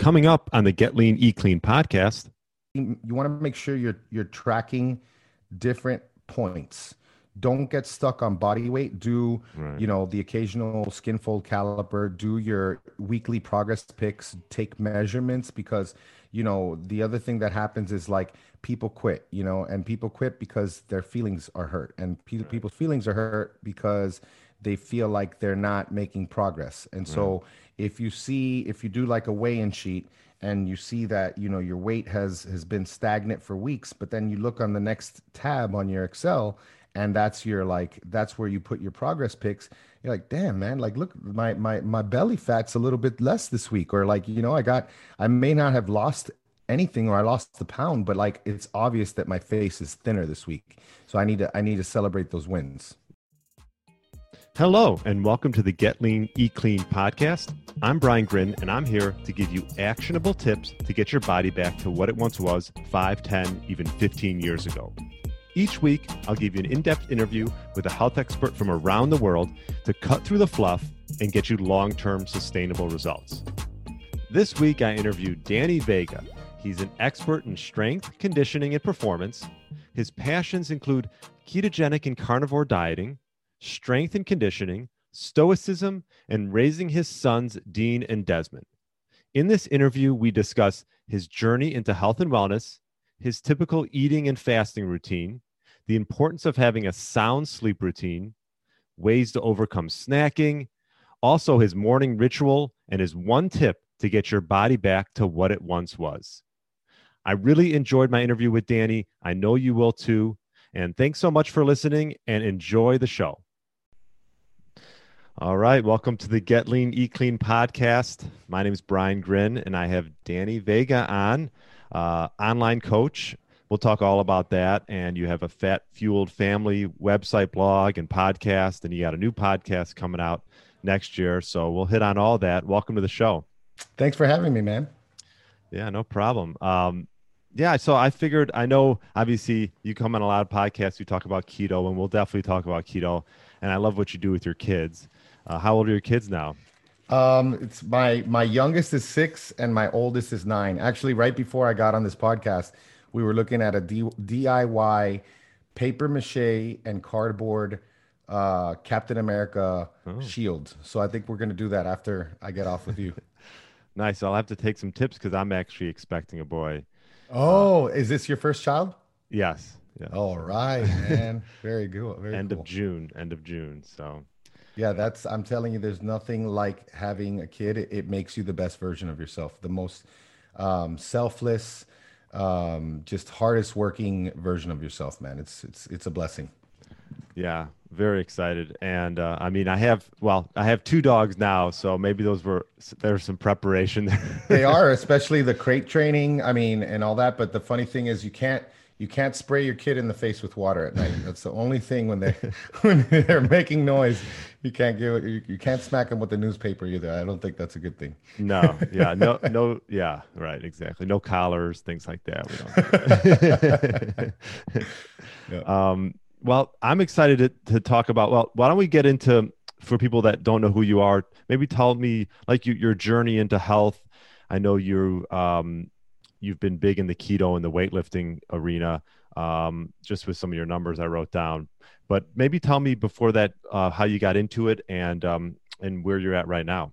Coming up on the Get Lean, Eat Clean podcast. You want to make sure you're you're tracking different points. Don't get stuck on body weight. Do Right. you know the occasional skin fold caliper? Do your weekly progress pics. Take measurements because you know the other thing that happens is like people quit. You know, and people quit because their feelings are hurt, and pe- people's feelings are hurt because they feel like they're not making progress. And so if you see if you do like a weigh-in sheet and you see that you know your weight has has been stagnant for weeks but then you look on the next tab on your excel and that's your like that's where you put your progress pics you're like damn man like look my my my belly fat's a little bit less this week. Or like you know i got i may not have lost anything or i lost the pound but like it's obvious that my face is thinner this week. So i need to i need to celebrate those wins Hello, and welcome to the Get Lean, Eat Clean podcast. I'm Brian Grin, and I'm here to give you actionable tips to get your body back to what it once was 5, 10, even 15 years ago. Each week, I'll give you an in depth interview with a health expert from around the world to cut through the fluff and get you long term sustainable results. This week, I interviewed Danny Vega. He's an expert in strength, conditioning, and performance. His passions include ketogenic and carnivore dieting, strength and conditioning, stoicism, and raising his sons, Dean and Desmond. In this interview, we discuss his journey into health and wellness, his typical eating and fasting routine, the importance of having a sound sleep routine, ways to overcome snacking, also his morning ritual, and his one tip to get your body back to what it once was. I really enjoyed my interview with Danny. I know you will too. And thanks so much for listening and enjoy the show. All right. Welcome to the Get Lean, Eat Clean podcast. My name is Brian Grin, and I have Danny Vega on, uh, online coach. We'll talk all about that. And you have a fat fueled family website, blog, and podcast. And you got a new podcast coming out next year. So we'll hit on all that. Welcome to the show. thanks for having me man Yeah, no problem. Um, yeah, so I figured I know obviously you come on a lot of podcasts, you talk about keto, and we'll definitely talk about keto. And I love what you do with your kids. Uh, how old are your kids now? Um, it's my my youngest is six and my oldest is nine. Actually, right before I got on this podcast, we were looking at a D, DIY paper mache and cardboard uh, Captain America shield. So I think we're gonna do that after I get off with you. Nice. I'll have to take some tips because I'm actually expecting a boy. oh, is this your first child? Yes. Yeah. All right, man. Very good. Very end cool. of June. End of June. So Yeah, that's. I'm telling you, there's nothing like having a kid. It, it makes you the best version of yourself, the most um, selfless, um, just hardest working version of yourself, man. It's it's it's a blessing. yeah, very excited. And uh, I mean, I have well, I have two dogs now, so maybe those were there's some preparation there. They are, especially the crate training. I mean, and all that. But the funny thing is, you can't you can't spray your kid in the face with water at night. That's the only thing when they when they're making noise. You can't give it. You, you can't smack them with the newspaper either. I don't think that's a good thing. No, yeah, no, no, yeah, right, exactly. No collars, things like that. We don't. Um, well, I'm excited to, to talk about. Well, why don't we get into for people that don't know who you are? Maybe tell me like you, your journey into health. I know you um, you've been big in the keto and the weightlifting arena. Um, just with some of your numbers I wrote down, but maybe tell me before that uh, how you got into it and um, and where you're at right now.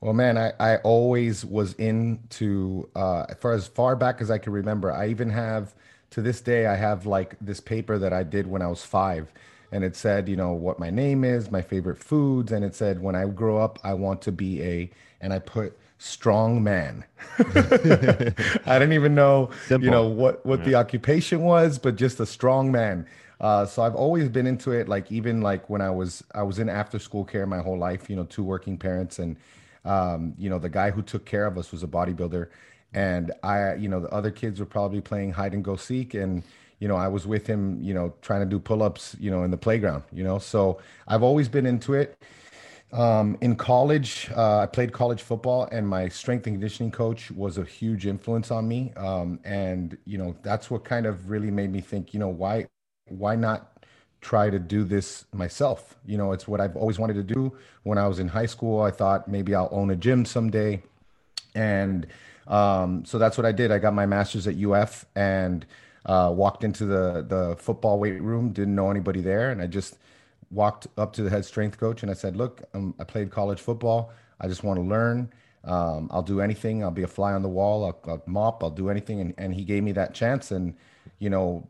Well, man, I, I always was into uh, for as far back as I can remember. I even have to this day, I have like this paper that I did when I was five, and it said, you know, what my name is, my favorite foods, and it said, when I grow up, I want to be a, and I put strong man. I didn't even know, Simple. you know, what what the occupation was, but just a strong man. Uh, so I've always been into it. Like even like when I was I was in after school care my whole life. You know, two working parents, and um, you know the guy who took care of us was a bodybuilder, and I, you know, the other kids were probably playing hide and go seek, and you know I was with him, you know, trying to do pull ups, you know, in the playground. You know, so I've always been into it. Um, in college, uh, I played college football, and my strength and conditioning coach was a huge influence on me. Um, and you know, that's what kind of really made me think, you know, why, why not try to do this myself? You know, it's what I've always wanted to do. When I was in high school, I thought maybe I'll own a gym someday. and um, so that's what I did. I got my master's at UF and uh, walked into the the football weight room. Didn't know anybody there, and I just walked up to the head strength coach and I said, "Look, um, I played college football. I just want to learn. Um, I'll do anything. I'll be a fly on the wall. I'll, I'll mop. I'll do anything." And, and he gave me that chance. And you know,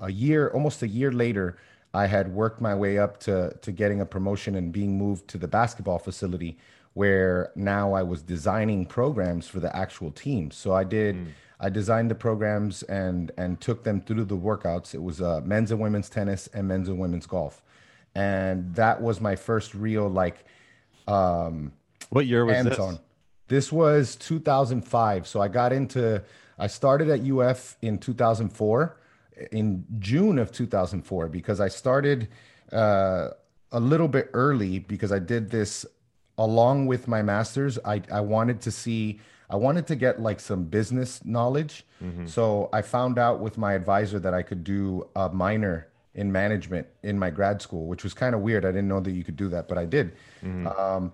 a year, almost a year later, I had worked my way up to to getting a promotion and being moved to the basketball facility, where now I was designing programs for the actual team. So I did. Mm. I designed the programs and and took them through the workouts. It was uh, men's and women's tennis and men's and women's golf and that was my first real like um what year was this? On this was 2005 so i got into i started at uf in 2004 in june of 2004 because i started uh a little bit early because i did this along with my masters. I i wanted to see i wanted to get like some business knowledge. Mm-hmm. so i found out with my advisor that i could do a minor in management in my grad school, which was kind of weird. I didn't know that you could do that, but I did. Mm-hmm. Um,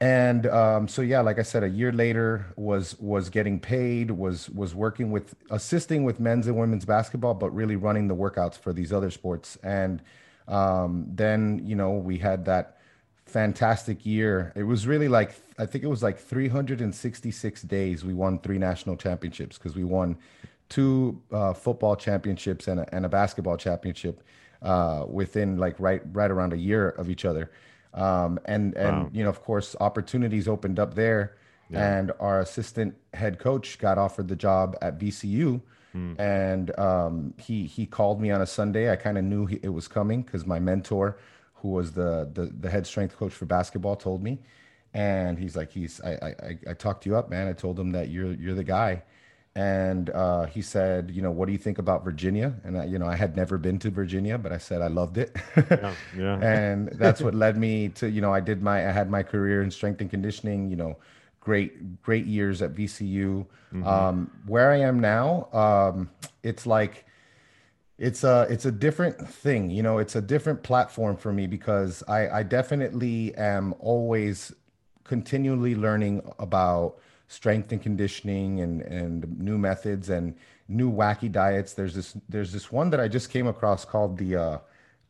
and um, so yeah, like I said, a year later was was getting paid, was was working with assisting with men's and women's basketball, but really running the workouts for these other sports. And um, then you know we had that fantastic year. It was really like I think it was like 366 days. We won three national championships because we won two uh, football championships and a, and a basketball championship uh, within like right right around a year of each other. Um, and and wow. you know, of course, opportunities opened up there. Yeah. And our assistant head coach got offered the job at VCU, hmm. and um, he he called me on a Sunday. I kind of knew he, it was coming because my mentor, who was the, the the head strength coach for basketball, told me. And he's like, he's I, I I talked you up, man. I told him that you're you're the guy and uh, he said, you know, what do you think about Virginia? And I, you know, I had never been to Virginia, but I said I loved it. yeah, yeah. and that's what led me to, you know, I did my, I had my career in strength and conditioning. You know, great, great years at VCU. Mm-hmm. Um, where I am now, um, it's like, it's a it's a different thing you know it's a different platform for me because i i definitely am always continually learning about strength and conditioning and and new methods and new wacky diets. There's this there's this one that I just came across called the uh,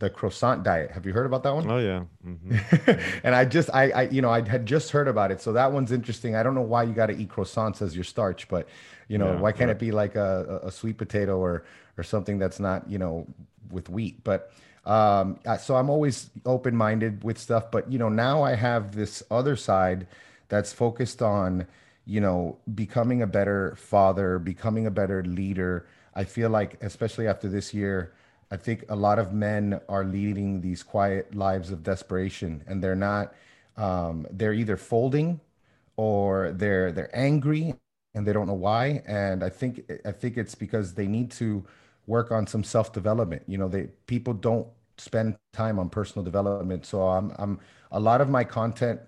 the croissant diet. Have you heard about that one? Oh yeah. Mm-hmm. and I just I, I you know I had just heard about it, so that one's interesting. I don't know why you got to eat croissants as your starch, but you know yeah, why can't right. it be like a, a sweet potato or or something that's not you know with wheat, but. Um, so I'm always open minded with stuff, but you know, now I have this other side that's focused on you know, becoming a better father, becoming a better leader. I feel like, especially after this year, I think a lot of men are leading these quiet lives of desperation, and they're not. Um, they're either folding, or they're they're angry, and they don't know why. And I think I think it's because they need to work on some self development. You know, they people don't spend time on personal development. So I'm I'm a lot of my content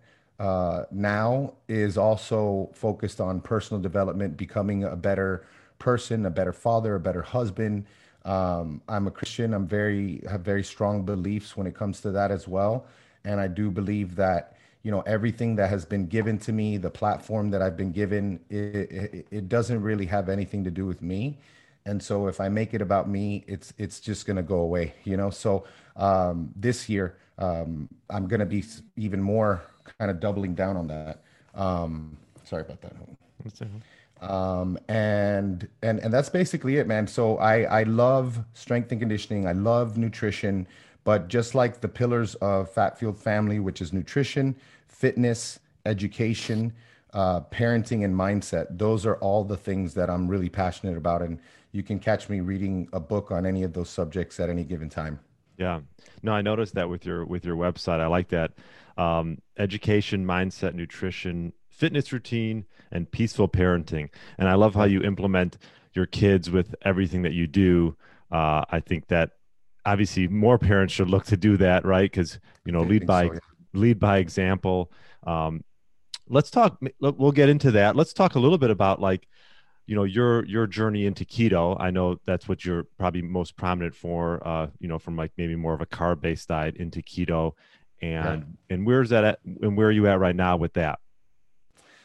uh, now is also focused on personal development, becoming a better person, a better father, a better husband. Um, I'm a Christian. I'm very have very strong beliefs when it comes to that as well, and I do believe that you know everything that has been given to me, the platform that I've been given, it, it, it doesn't really have anything to do with me. And so if I make it about me, it's it's just gonna go away, you know. So um, this year, um, I'm gonna be even more kind of doubling down on that. Um, sorry about that. Um, and and and that's basically it, man. So I I love strength and conditioning. I love nutrition, but just like the pillars of Fat Fueled Family, which is nutrition, fitness, education, uh, parenting, and mindset. Those are all the things that I'm really passionate about, and you can catch me reading a book on any of those subjects at any given time. Yeah, no, I noticed that with your with your website. I like that um, education, mindset, nutrition, fitness routine, and peaceful parenting. And I love how you implement your kids with everything that you do. Uh, I think that obviously more parents should look to do that, right? Because you know, lead by so, yeah. lead by example. Um, let's talk. We'll get into that. Let's talk a little bit about like you know your your journey into keto i know that's what you're probably most prominent for uh you know from like maybe more of a carb based diet into keto and yeah. and where's that at and where are you at right now with that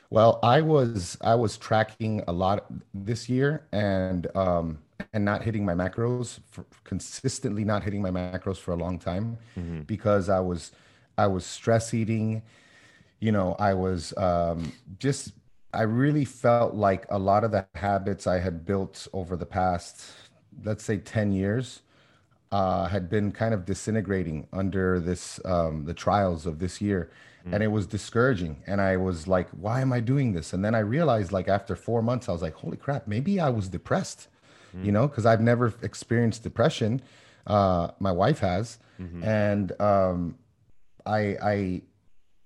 Well, I was I was tracking a lot this year and um and not hitting my macros for, consistently not hitting my macros for a long time mm-hmm. because I was I was stress eating, you know, I was um just I really felt like a lot of the habits I had built over the past let's say 10 years uh, had been kind of disintegrating under this um, the trials of this year mm. and it was discouraging and i was like why am i doing this and then i realized like after four months i was like holy crap maybe i was depressed mm. you know because i've never experienced depression uh, my wife has mm-hmm. and um, i i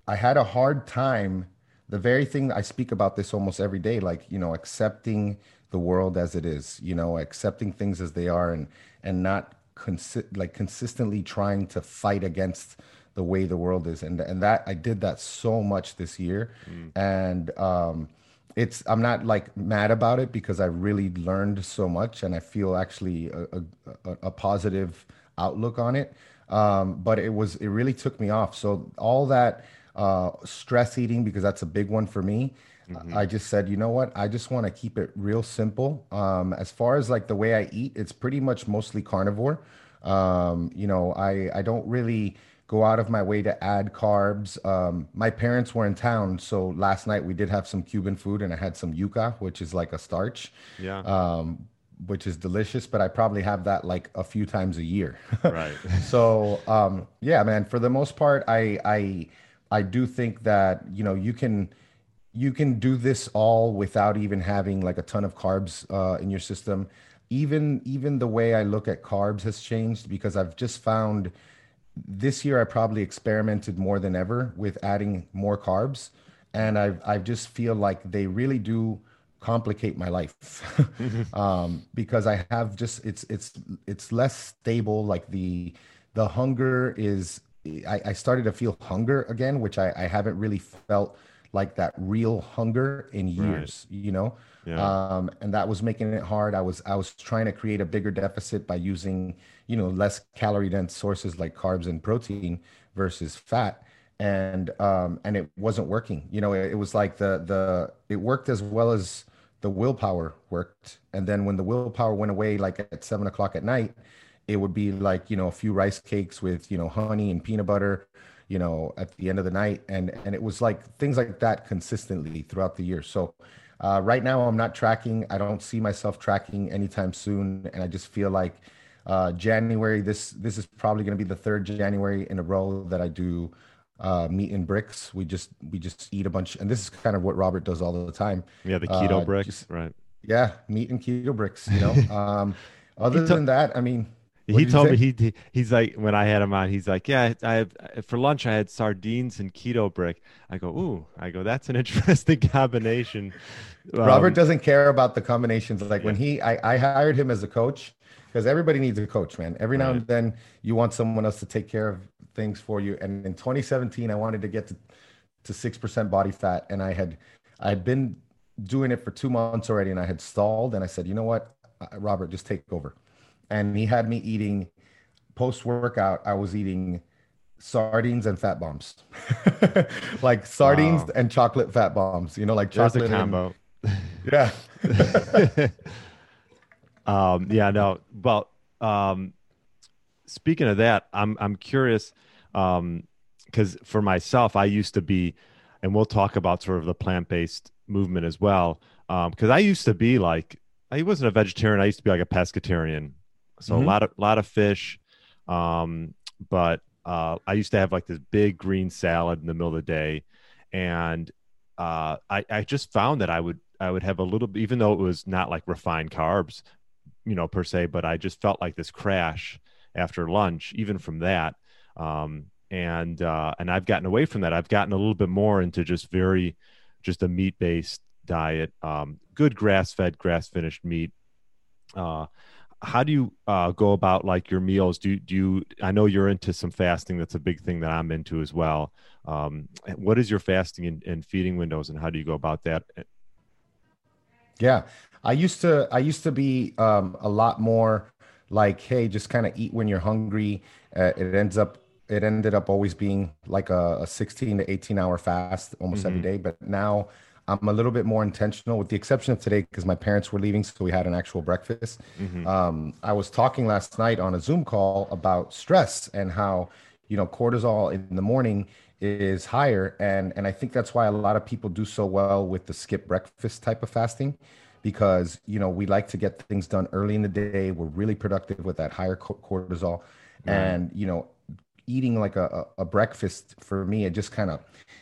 i had a hard time the very thing i speak about this almost every day like you know accepting the world as it is you know accepting things as they are and and not consi- like consistently trying to fight against the way the world is. And and that I did that so much this year. Mm. and um it's I'm not like mad about it because I really learned so much and I feel actually a, a, a positive outlook on it. Um but it was it really took me off. So all that uh stress eating because that's a big one for me Mm-hmm. I just said, you know what? I just want to keep it real simple. Um, as far as like the way I eat, it's pretty much mostly carnivore. Um, you know, I I don't really go out of my way to add carbs. Um, my parents were in town, so last night we did have some Cuban food, and I had some yuca, which is like a starch. Yeah. Um, which is delicious, but I probably have that like a few times a year. right. so um, yeah, man. For the most part, I I I do think that you know you can you can do this all without even having like a ton of carbs uh, in your system. Even even the way i look at carbs has changed because i've just found this year i probably experimented more than ever with adding more carbs. And i i just feel like they really do complicate my life. Um, because i have just it's it's it's less stable. Like the the hunger is I, I started to feel hunger again which I, I haven't really felt like that real hunger in years, right. you know? Yeah. Um, and that was making it hard. I was I was trying to create a bigger deficit by using, you know, less calorie dense sources like carbs and protein versus fat. And um, and it wasn't working. You know, it, it was like the the it worked as well as the willpower worked. And then when the willpower went away, like at seven o'clock at night, it would be like, you know, a few rice cakes with, you know, honey and peanut butter you know, at the end of the night. And and it was like things like that consistently throughout the year. So uh, right now I'm not tracking. I don't see myself tracking anytime soon. And I just feel like uh, January, this this is probably going to be the third January in a row that I do uh, meat and bricks. We just we just eat a bunch, and this is kind of what Robert does all the time. Yeah, the keto uh, bricks, just, right? Yeah, meat and keto bricks. You know. um, other than that, I mean, he told me he he's like when I had him on, he's like, yeah, I have, for lunch I had sardines and keto brick. I go, ooh, I go, that's an interesting combination. Robert um, doesn't care about the combinations. Like yeah. when he, I, I hired him as a coach because everybody needs a coach, man. Every now right. and then you want someone else to take care of things for you. And in 2017, I wanted to get to to six percent body fat, and I had I had been doing it for two months already, and I had stalled. And I said, you know what, Robert, just take over and he had me eating post workout. I was eating sardines and fat bombs, like sardines wow. and chocolate fat bombs. You know, like chocolate There's a combo. And, yeah. um, yeah. No. Well, um, speaking of that, I'm I'm curious because um, for myself, I used to be, and we'll talk about sort of the plant based movement as well. Because um, I used to be like I wasn't a vegetarian. I used to be like a pescatarian so mm-hmm. a lot of lot of fish. Um, but uh, I used to have like this big green salad in the middle of the day, and uh, I I just found that I would I would have a little even though it was not like refined carbs, you know per se, but I just felt like this crash after lunch, even from that. Um, and uh, and I've gotten away from that. I've gotten a little bit more into just very just a meat based diet, um, good grass fed, grass finished meat. Uh, how do you uh, go about like your meals? Do do you? I know you're into some fasting. That's a big thing that I'm into as well. Um, what is your fasting and, and feeding windows, and how do you go about that? Yeah, I used to. I used to be um, a lot more like, hey, just kind of eat when you're hungry. Uh, it ends up. It ended up always being like a, a 16 to 18 hour fast almost mm-hmm. every day. But now I'm a little bit more intentional, with the exception of today because my parents were leaving, so we had an actual breakfast. Mm-hmm. Um, I was talking last night on a Zoom call about stress and how you know cortisol in the morning is higher, and and I think that's why a lot of people do so well with the skip breakfast type of fasting because you know we like to get things done early in the day. We're really productive with that higher cortisol, and you know eating like a, a, breakfast for me it just kind of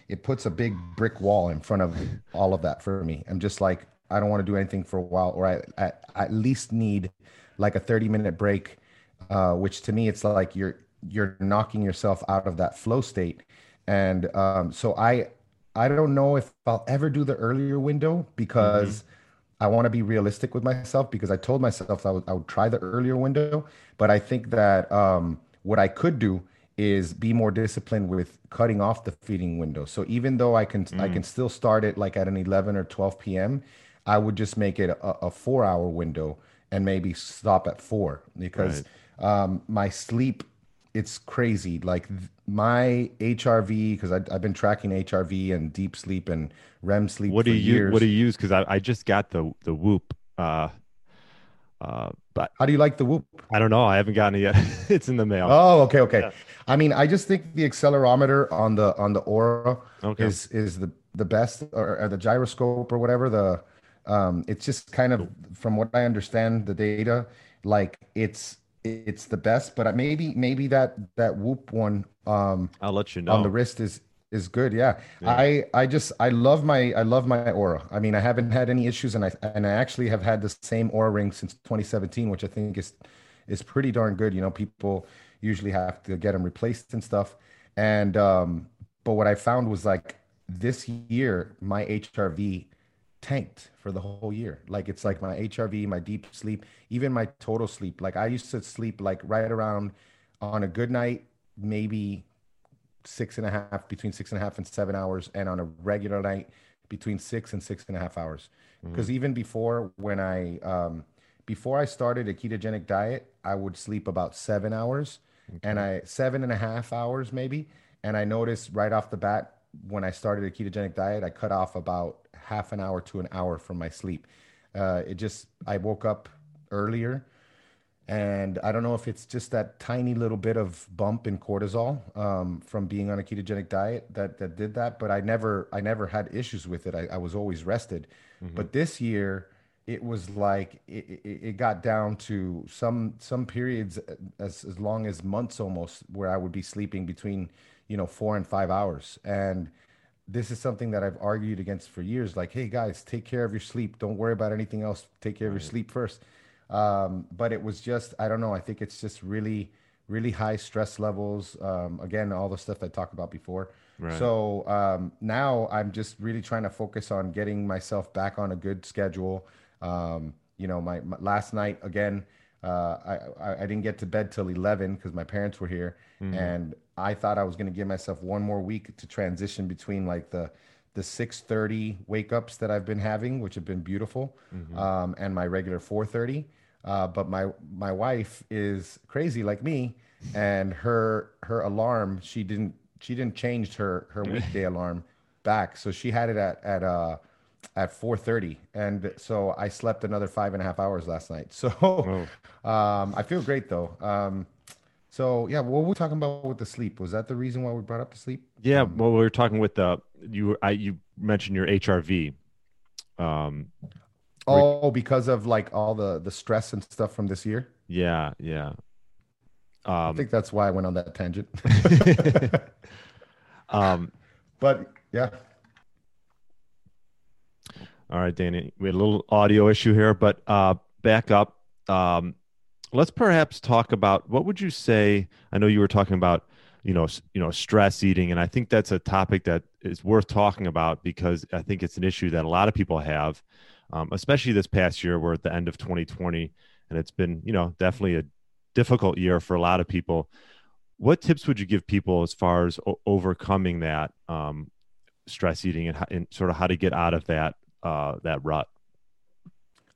it puts a big brick wall in front of all of that for me. I'm just like i don't want to do anything for a while or i, I, I at least need like a 30 minute break uh, which to me it's like you're you're knocking yourself out of that flow state. And um, so i i don't know if i'll ever do the earlier window because mm-hmm. I want to be realistic with myself because I told myself I would, I would try the earlier window, but I think that um, what I could do is be more disciplined with cutting off the feeding window. So even though I can mm. I can still start it like at an 11 or 12 p.m., I would just make it a, a four hour window and maybe stop at four because right. um, my sleep it's crazy. Like my HRV because I've been tracking HRV and deep sleep and REM sleep. What do you years. what do you use? Because I, I just got the the Whoop. Uh, uh, but how do you like the Whoop? I don't know. I haven't gotten it yet. it's in the mail. Oh, okay, okay. Yeah. I mean, I just think the accelerometer on the on the Oura okay. is is the the best, or, or, the gyroscope or whatever. The um, it's just kind of from what I understand the data, like it's it's the best. But maybe maybe that that Whoop one, um, I'll let you know on the wrist is is good. Yeah. yeah. I I just I love my I love my Oura I mean, I haven't had any issues, and I and I actually have had the same Oura ring since 2017, which I think is is pretty darn good. You know, people usually have to get them replaced and stuff. And um, but what I found was like this year, my HRV tanked for the whole year. Like it's like my HRV, my deep sleep, even my total sleep. Like I used to sleep like right around on a good night, maybe six and a half, between six and a half and seven hours, and on a regular night, between six and six and a half hours. Because mm-hmm. even before when I um, before I started a ketogenic diet, I would sleep about seven hours okay. and I seven and a half hours maybe. And I noticed right off the bat when I started a ketogenic diet, I cut off about half an hour to an hour from my sleep. Uh, it just I woke up earlier, and I don't know if it's just that tiny little bit of bump in cortisol um, from being on a ketogenic diet that that did that. But I never I never had issues with it. I, I was always rested. Mm-hmm. But this year it was like it, it, it, got down to some some periods as as long as months almost where I would be sleeping between you know four and five hours and this is something that I've argued against for years like hey guys take care of your sleep don't worry about anything else take care of your sleep first um, but it was just I don't know I think it's just really really high stress levels um, again all the stuff I talked about before right. so um, now I'm just really trying to focus on getting myself back on a good schedule um, you know, my, my, last night again, uh, I, I, I didn't get to bed till eleven because my parents were here, mm-hmm. and I thought I was going to give myself one more week to transition between like the the six thirty wake ups that I've been having, which have been beautiful, mm-hmm. um, and my regular four thirty. Uh, but my my wife is crazy like me, and her her alarm she didn't she didn't change her her weekday alarm back, so she had it at at uh at 4.30 and so i slept another five and a half hours last night. So oh. um, i feel great though. Um, so yeah what were we talking about with the sleep? Was that the reason why we brought up the sleep? Yeah well we were talking with the you i you mentioned your hrv um oh because of like all the the stress and stuff from this year yeah yeah i think that's why i went on that tangent um but yeah all right, Danny, we had a little audio issue here, but uh, back up. Um, let's perhaps talk about what would you say? I know you were talking about, you know, you know, stress eating, and I think that's a topic that is worth talking about because I think it's an issue that a lot of people have, um, especially this past year. We're at the end of 2020, and it's been, you know, definitely a difficult year for a lot of people. What tips would you give people as far as o- overcoming that um, stress eating and, and sort of how to get out of that uh, that rut?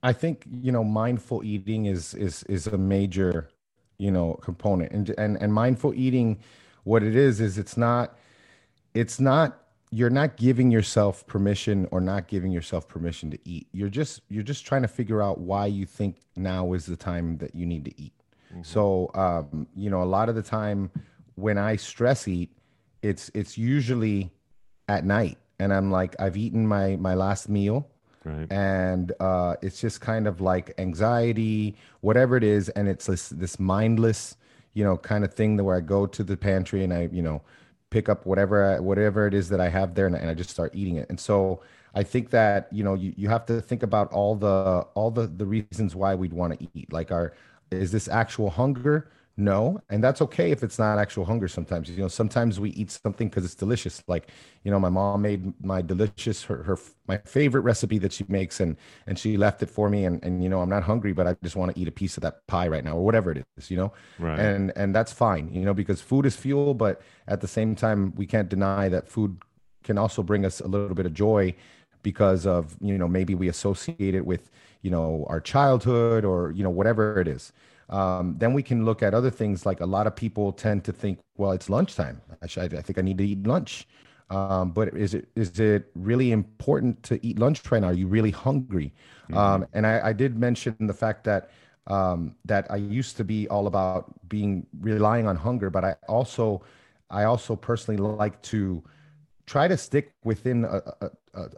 I think you know mindful eating is is is a major you know component and and and mindful eating what it is is it's not it's not you're not giving yourself permission or not giving yourself permission to eat. You're just you're just trying to figure out why you think now is the time that you need to eat. Mm-hmm. So um, you know, a lot of the time when I stress eat, it's it's usually at night, and I'm like, I've eaten my my last meal, right. and uh, it's just kind of like anxiety, whatever it is, and it's this this mindless, you know, kind of thing that where I go to the pantry and I, you know, pick up whatever whatever it is that I have there, and, and I just start eating it, and so. I think that you know you, you have to think about all the all the the reasons why we'd want to eat. Like, our is this actual hunger? No and that's okay if it's not actual hunger sometimes. You know sometimes we eat something because it's delicious. Like you know my mom made my delicious her, her my favorite recipe that she makes and and she left it for me and and you know i'm not hungry but i just want to eat a piece of that pie right now or whatever it is you know? Right. and and that's fine you know because food is fuel but at the same time we can't deny that food can also bring us a little bit of joy because of you know maybe we associate it with you know our childhood or you know whatever it is um, then we can look at other things like a lot of people tend to think, well, it's lunchtime. I, should, I think I need to eat lunch. Um, but is it is it really important to eat lunch right now? Are you really hungry? Mm-hmm. Um, and I, I, did mention the fact that um, that I used to be all about being relying on hunger, but I also I also personally like to try to stick within a, a,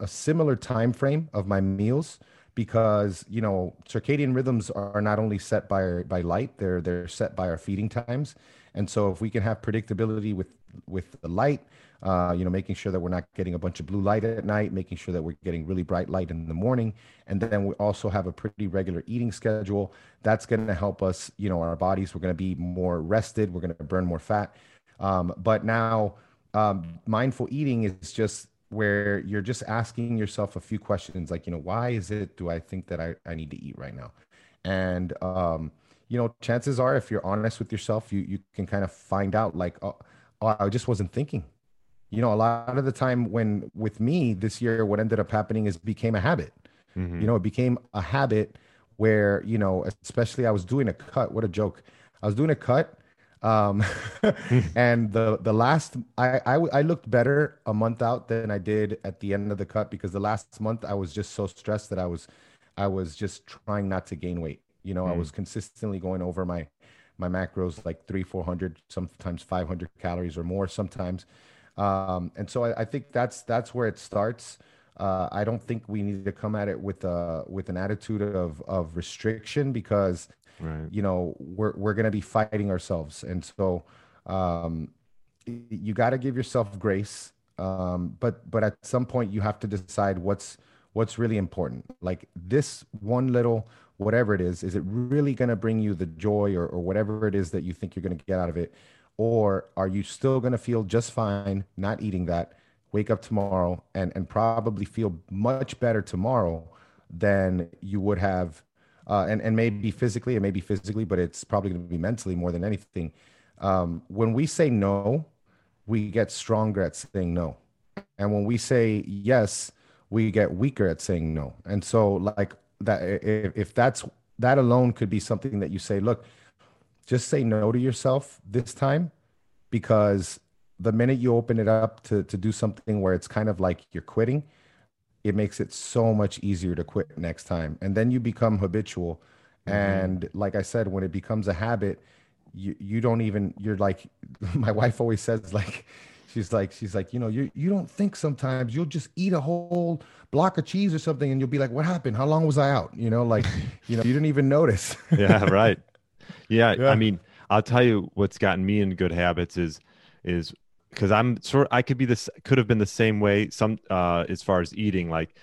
a similar time frame of my meals because you know circadian rhythms are not only set by by light they're they're set by our feeding times. And so if we can have predictability with with the light uh, you know making sure that we're not getting a bunch of blue light at night making sure that we're getting really bright light in the morning and then we also have a pretty regular eating schedule that's going to help us you know our bodies we're going to be more rested we're going to burn more fat. Um, but now um, mindful eating is just where you're just asking yourself a few questions like you know why is it do i think that i, I need to eat right now? And um, you know chances are if you're honest with yourself you you can kind of find out like oh, oh i just wasn't thinking. You know a lot of the time when with me this year what ended up happening is became a habit. Mm-hmm. you know it became a habit where you know especially i was doing a cut what a joke. I was doing a cut um, and the the last I, I I looked better a month out than I did at the end of the cut because the last month I was just so stressed that I was I was just trying not to gain weight. You know, mm. I was consistently going over my my macros like three, four hundred, sometimes five hundred calories or more sometimes. Um, and so I, I, think that's that's where it starts. Uh, I don't think we need to come at it with a with an attitude of of restriction because right. you know we're we're going to be fighting ourselves. And so um, you got to give yourself grace um, but but at some point you have to decide what's what's really important. Like this one little whatever it is is it really going to bring you the joy or, or whatever it is that you think you're going to get out of it? Or are you still going to feel just fine not eating that wake up tomorrow and and probably feel much better tomorrow than you would have uh, and and maybe physically, it may be physically, but it's probably going to be mentally more than anything. Um, when we say no, we get stronger at saying no, and when we say yes, we get weaker at saying no. And so, like that, if, if that's that alone could be something that you say, look, just say no to yourself this time, because the minute you open it up to to do something where it's kind of like you're quitting it makes it so much easier to quit next time. And then you become habitual. Mm-hmm. And like I said, when it becomes a habit, you you don't even you're like my wife always says like she's like she's like you know you you don't think sometimes you'll just eat a whole block of cheese or something and you'll be like what happened how long was i out you know like you know you didn't even notice yeah right yeah, yeah, i mean i'll tell you what's gotten me in good habits is is because I'm sort I could be this could have been the same way some uh as far as eating like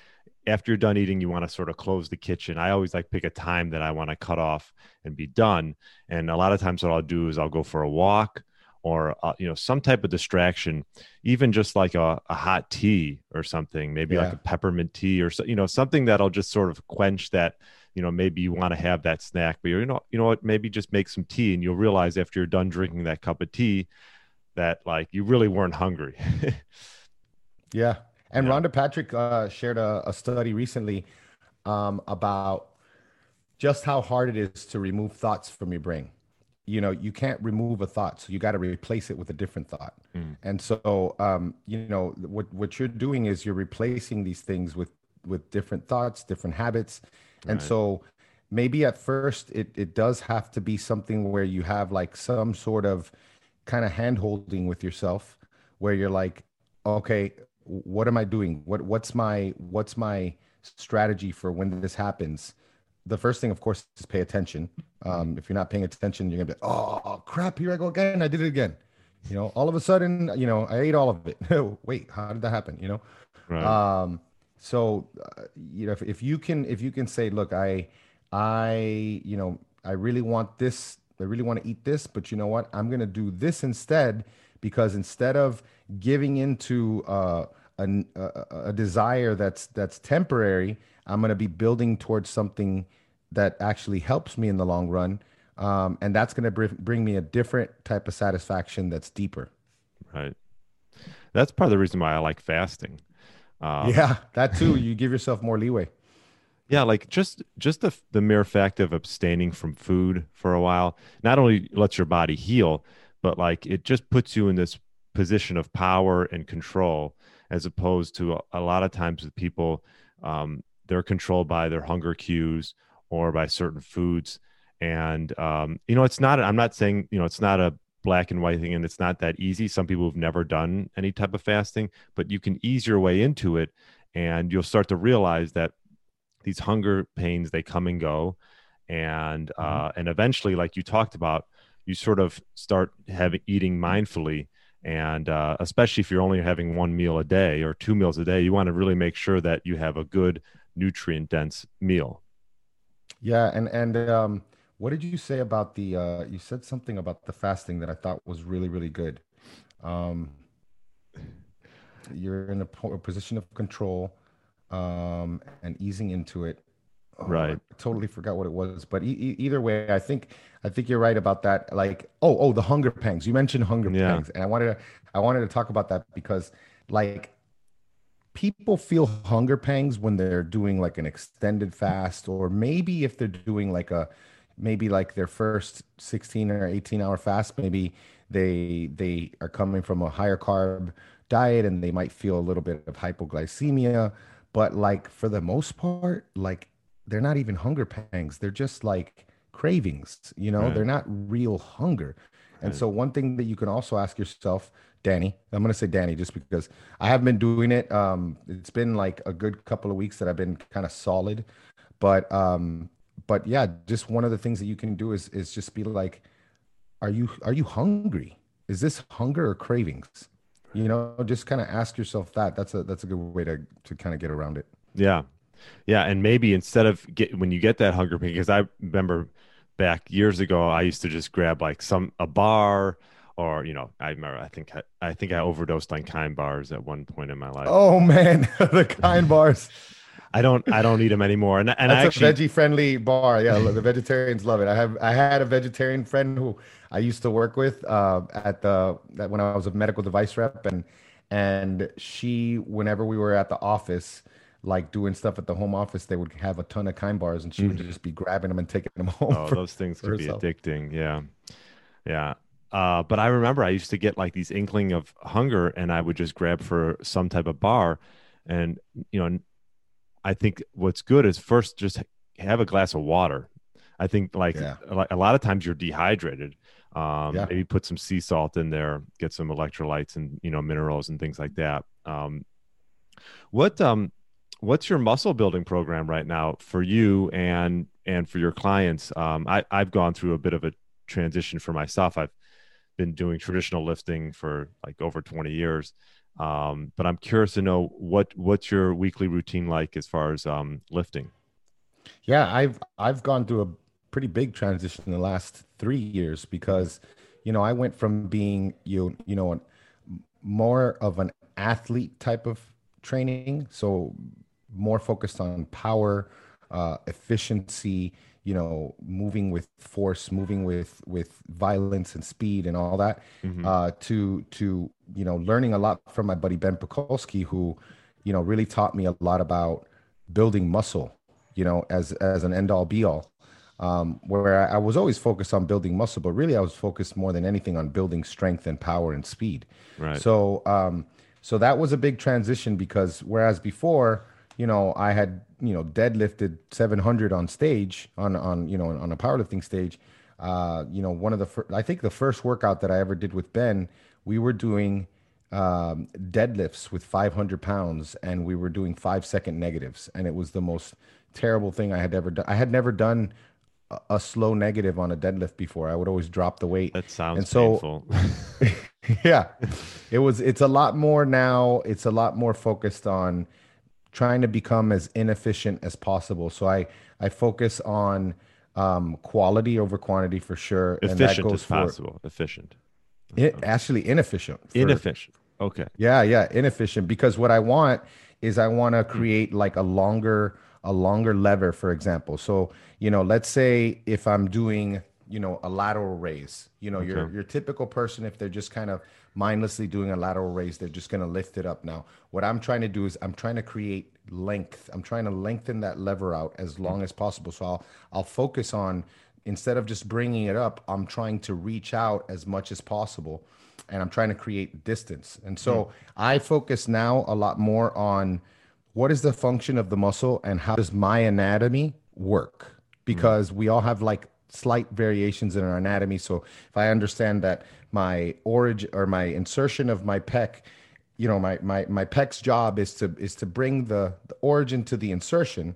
after you're done eating you want to sort of close the kitchen I always like pick a time that I want to cut off and be done and a lot of times what I'll do is I'll go for a walk or uh, you know some type of distraction even just like a, a hot tea or something maybe yeah. like a peppermint tea or so, you know something that'll just sort of quench that you know maybe you want to have that snack but you know you know what maybe just make some tea and you'll realize after you're done drinking that cup of tea that like you really weren't hungry. yeah. And yeah. Rhonda Patrick uh, shared a, a, study recently um, about just how hard it is to remove thoughts from your brain. you know you can't remove a thought so you got to replace it with a different thought mm. and so um, you know what what you're doing is you're replacing these things with with different thoughts different habits and right. so maybe at first it it does have to be something where you have like some sort of kind of hand holding with yourself where you're like okay what am i doing what what's my what's my strategy for when this happens the first thing, of course, is pay attention. Um, if you're not paying attention, you're gonna be, oh crap, here I go again. I did it again. You know, all of a sudden, you know, I ate all of it. Wait, how did that happen? You know, right. um, so uh, you know, if, if you can, if you can say, look, I, I, you know, I really want this. I really want to eat this, but you know what? I'm gonna do this instead because instead of giving into uh, a, a, a desire that's that's temporary I'm going to be building towards something that actually helps me in the long run. Um, and that's going to br- bring me a different type of satisfaction that's deeper. Right. That's part of the reason why I like fasting. Um, yeah, that too. You give yourself more leeway. Yeah, like just just the the mere fact of abstaining from food for a while not only lets your body heal, but like it just puts you in this position of power and control, as opposed to a, a lot of times with people um, they're controlled by their hunger cues or by certain foods. And um, you know it's not i'm not saying you know it's not a black and white thing and it's not that easy. Some people have never done any type of fasting but you can ease your way into it and you'll start to realize that these hunger pains they come and go and mm-hmm. uh, and eventually like you talked about you sort of start having eating mindfully and uh, especially if you're only having one meal a day or two meals a day you want to really make sure that you have a good nutrient dense meal. Yeah, and and um, what did you say about the? Uh, you said something about the fasting that I thought was really really good. Um, you're in a, po- a position of control um, and easing into it. Oh, right. I totally forgot what it was, but e- either way, I think I think you're right about that. Like, oh, oh, the hunger pangs. You mentioned hunger yeah. pangs, and I wanted to I wanted to talk about that because, like, people feel hunger pangs when they're doing like an extended fast or maybe if they're doing like a maybe like their first 16 or 18 hour fast maybe they they are coming from a higher carb diet and they might feel a little bit of hypoglycemia but like for the most part like they're not even hunger pangs they're just like cravings you know right. they're not real hunger and right. so one thing that you can also ask yourself Danny. I'm gonna say Danny just because I have been doing it. Um, it's been like a good couple of weeks that I've been kind of solid, but um, but yeah, just one of the things that you can do is is just be like, are you are you hungry? Is this hunger or cravings? You know, just kind of ask yourself that. That's a that's a good way to to kind of get around it. Yeah, yeah, and maybe instead of get when you get that hunger pain, because I remember back years ago, I used to just grab like some a bar or you know, I remember I think I, I think I overdosed on kind bars at one point in my life. Oh man, the kind bars. I don't I don't eat them anymore. And and That's I actually, a veggie friendly bar. Yeah, the vegetarians love it. I have I had a vegetarian friend who I used to work with uh, at the that when I was a medical device rep and and she whenever we were at the office like doing stuff at the home office, they would have a ton of kind bars, and she would mm. just be grabbing them and taking them home. Oh, for, those things could be addicting. Yeah, yeah. Uh, but I remember I used to get like these inkling of hunger, and I would just grab for some type of bar. And you know, I think what's good is first just have a glass of water. I think like yeah. a, lot of times you're dehydrated. Um, yeah. Maybe put some sea salt in there, get some electrolytes and you know minerals and things like that. Um, what um, what's your muscle building program right now for you and and for your clients? Um, I I've gone through a bit of a transition for myself. I've been doing traditional lifting for like over 20 years. Um, but I'm curious to know what what's your weekly routine like as far as um, lifting. Yeah, I've I've gone through a pretty big transition in the last three years because, you know, I went from being you you know more of an athlete type of training, so more focused on power, uh, efficiency, you know moving with force moving with with violence and speed and all that mm-hmm. uh to to you know learning a lot from my buddy ben Pakulski who you know really taught me a lot about building muscle you know as as an end all be all um, where I, I was always focused on building muscle, but really I was focused more than anything on building strength and power and speed. Right. So, um, so that was a big transition because whereas before, you know, I had you know deadlifted 700 on stage on on you know on a powerlifting stage. Uh, you know, one of the fir- I think the first workout that I ever did with Ben, we were doing um, deadlifts with 500 pounds, and we were doing five second negatives, and it was the most terrible thing I had ever done. I had never done a, slow negative on a deadlift before. I would always drop the weight. That sounds and so, painful. yeah, it was. It's a lot more now. It's a lot more focused on trying to become as inefficient as possible. So I I focus on um, quality over quantity for sure. Efficient as possible. Efficient. It, actually inefficient. For, inefficient. Okay. Yeah, yeah, inefficient because what I want is I want to create like a longer a longer lever, for example. So you know, let's say if I'm doing you know a lateral raise, you know, okay. your your typical person if they're just kind of mindlessly doing a lateral raise, they're just going to lift it up. Now, what I'm trying to do is I'm trying to create length. I'm trying to lengthen that lever out as long as possible. So I'll I'll focus on instead of just bringing it up, I'm trying to reach out as much as possible and I'm trying to create distance. And so mm. I focus now a lot more on what is the function of the muscle and how does my anatomy work? Because mm. we all have like slight variations in our anatomy. So if I understand that my origin or my insertion of my pec, you know, my my my pec's job is to is to bring the, the origin to the insertion,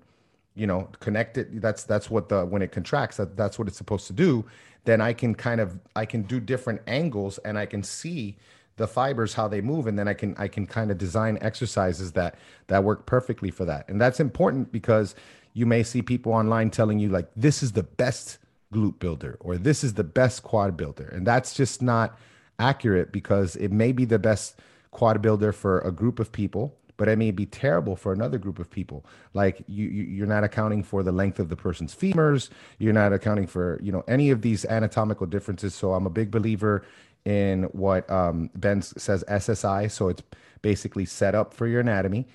you know, connect it. That's that's what the when it contracts, that, that's what it's supposed to do. Then I can kind of I can do different angles and I can see the fibers how they move and then i can i can kind of design exercises that that work perfectly for that and that's important because you may see people online telling you like this is the best glute builder or this is the best quad builder. And that's just not accurate because it may be the best quad builder for a group of people, but it may be terrible for another group of people. Like you, you are not accounting for the length of the person's femurs. You're not accounting for, you know, any of these anatomical differences. So I'm a big believer in what um, Ben says SSI. So it's basically set up for your anatomy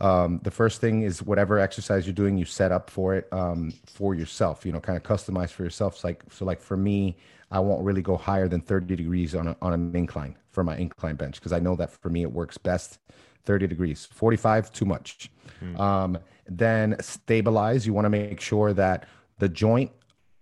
um, the first thing is whatever exercise you're doing, you set up for it um, for yourself. You know, kind of customize for yourself. So like so, like for me, I won't really go higher than 30 degrees on a, on an incline for my incline bench because I know that for me it works best 30 degrees. 45 too much. Mm. Um, then stabilize. You want to make sure that the joint,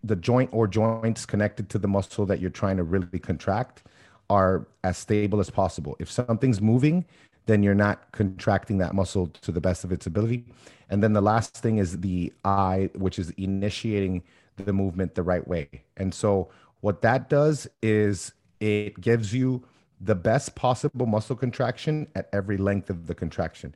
the joint or joints connected to the muscle that you're trying to really contract are as stable as possible. If something's moving, then you're not contracting that muscle to the best of its ability. And then the last thing is the eye, which is initiating the movement the right way. And so what that does is it gives you the best possible muscle contraction at every length of the contraction.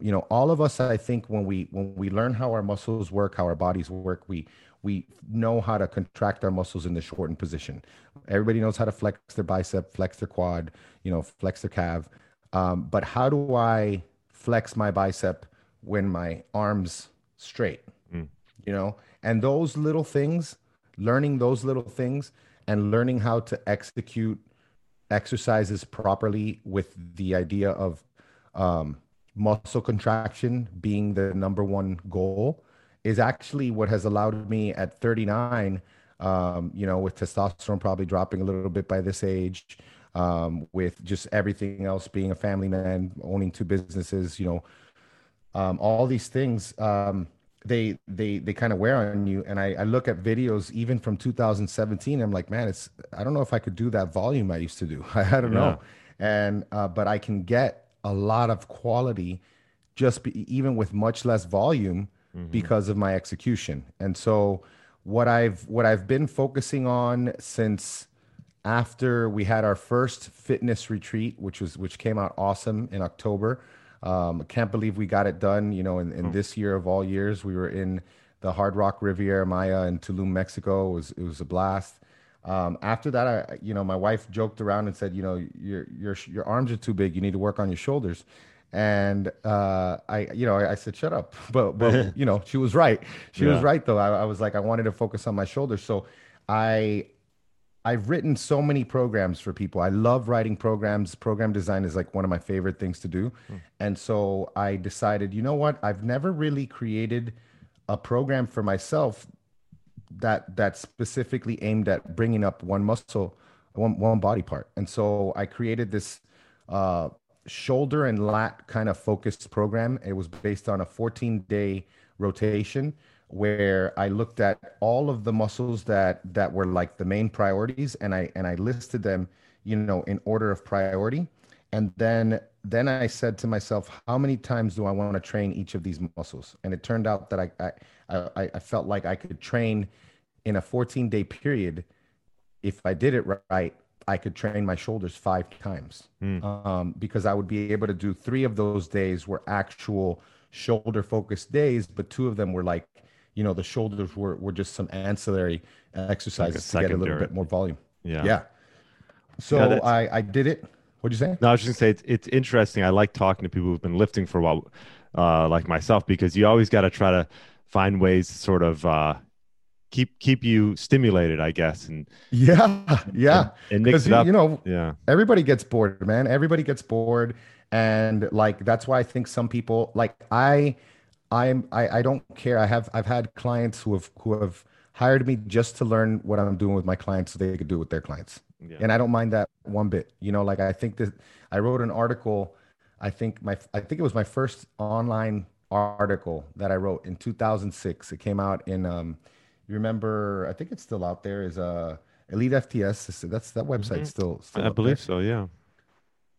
You know, all of us, I think, when we when we learn how our muscles work, how our bodies work, we we know how to contract our muscles in the shortened position. Everybody knows how to flex their bicep, flex their quad, you know, flex their calf. Um, but how do I flex my bicep when my arms straight? Mm. You know, and those little things, learning those little things and learning how to execute exercises properly with the idea of um, muscle contraction being the number one goal is actually what has allowed me at 39 um, you know with testosterone probably dropping a little bit by this age um, with just everything else, being a family man, owning two businesses, you know, um, all these things, um, they they they kind of wear on you. And I, I look at videos even from 2017. I'm like, man, it's I don't know if I could do that volume I used to do. I, I don't yeah. know, and uh, but I can get a lot of quality just be, even with much less volume mm-hmm. because of my execution. And so what I've what I've been focusing on since after we had our first fitness retreat, which was which came out awesome in October. Um, can't believe we got it done. You know, in, in mm. this year of all years, we were in the Hard Rock Riviera Maya in Tulum, Mexico. It was it was a blast. Um, after that, I you know my wife joked around and said, you know, your your your arms are too big. You need to work on your shoulders. And uh, I, you know, I, I, said, shut up. But, but you know, she was right. She yeah. was right though. I, I was like, I wanted to focus on my shoulders. So I I've written so many programs for people. I love writing programs. Program design is like one of my favorite things to do. Mm. And so I decided, you know what? I've never really created a program for myself that that specifically aimed at bringing up one muscle, one one body part. And so I created this uh, shoulder and lat kind of focused program. It was based on a 14 day rotation where I looked at all of the muscles that that were like the main priorities and I and I listed them, you know, in order of priority. And then then I said to myself, how many times do I want to train each of these muscles? And it turned out that I I I, I felt like I could train in a 14 day period if I did it right I could train my shoulders five times mm. um, because I would be able to do three of those days were actual shoulder focused days, but two of them were like, you know, the shoulders were, were just some ancillary exercises like to get a little bit more volume. Yeah. Yeah. So yeah, I, I did it. What'd you say? No, I was just gonna say it's, it's interesting. I like talking to people who've been lifting for a while, uh, like myself, because you always got to try to find ways to sort of uh, keep keep you stimulated, I guess. And yeah, yeah, and, and mix it up. You know, yeah, everybody gets bored, man. Everybody gets bored, and like that's why I think some people like I, I'm I, I don't care. I have I've had clients who have who have hired me just to learn what I'm doing with my clients so they could do it with their clients. Yeah. And I don't mind that one bit. You know, like I think that I wrote an article. I think my I think it was my first online article that I wrote in 2006. It came out in um, you remember? I think it's still out there. Is uh Elite FTS? That's that website mm-hmm. still, still. I believe there. so. Yeah.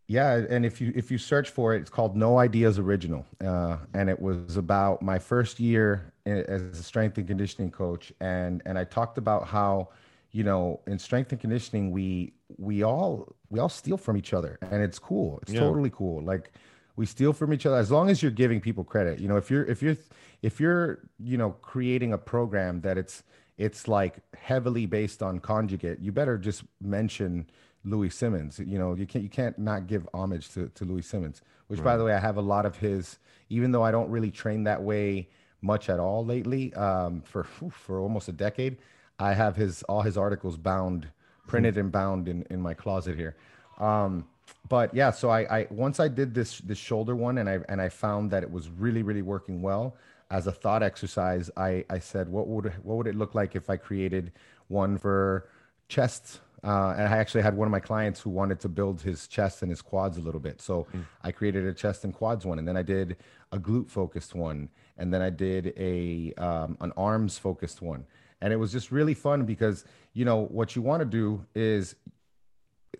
Yeah, and if you if you search for it, it's called No Ideas Original, uh, and it was about my first year as a strength and conditioning coach, and and I talked about how, you know, in strength and conditioning, we we all we all steal from each other, and it's cool. It's yeah. totally cool. Like we steal from each other as long as you're giving people credit. You know, if you're if you're if you're you know creating a program that it's it's like heavily based on conjugate you better just mention louie simmons you know you can't you can't not give homage to, to louie simmons which right. by the way i have a lot of his even though i don't really train that way much at all lately um, for for almost a decade i have his all his articles bound printed and bound in in my closet here um, but yeah so I, I once i did this this shoulder one and i and i found that it was really really working well as a thought exercise, I, I said, what would what would it look like if I created one for chest? Uh, and I actually had one of my clients who wanted to build his chest and his quads a little bit. So mm. I created a chest and quads one, and then I did a glute focused one, and then I did a um, an arms focused one, and it was just really fun because you know what you want to do is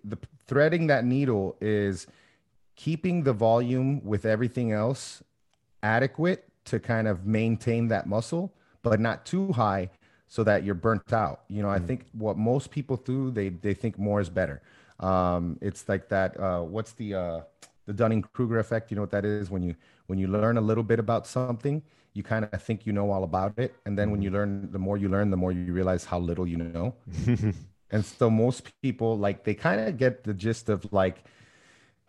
the threading that needle is keeping the volume with everything else adequate to kind of maintain that muscle, but not too high so that you're burnt out. You know, mm-hmm. I think what most people do, they they think more is better. Um, it's like that. Uh, what's the uh, the Dunning Kruger effect? You know what that is? When you when you learn a little bit about something, you kind of think you know all about it, and then when you mm-hmm. learn, the more you learn, the more you realize how little you know. and so most people like they kind of get the gist of like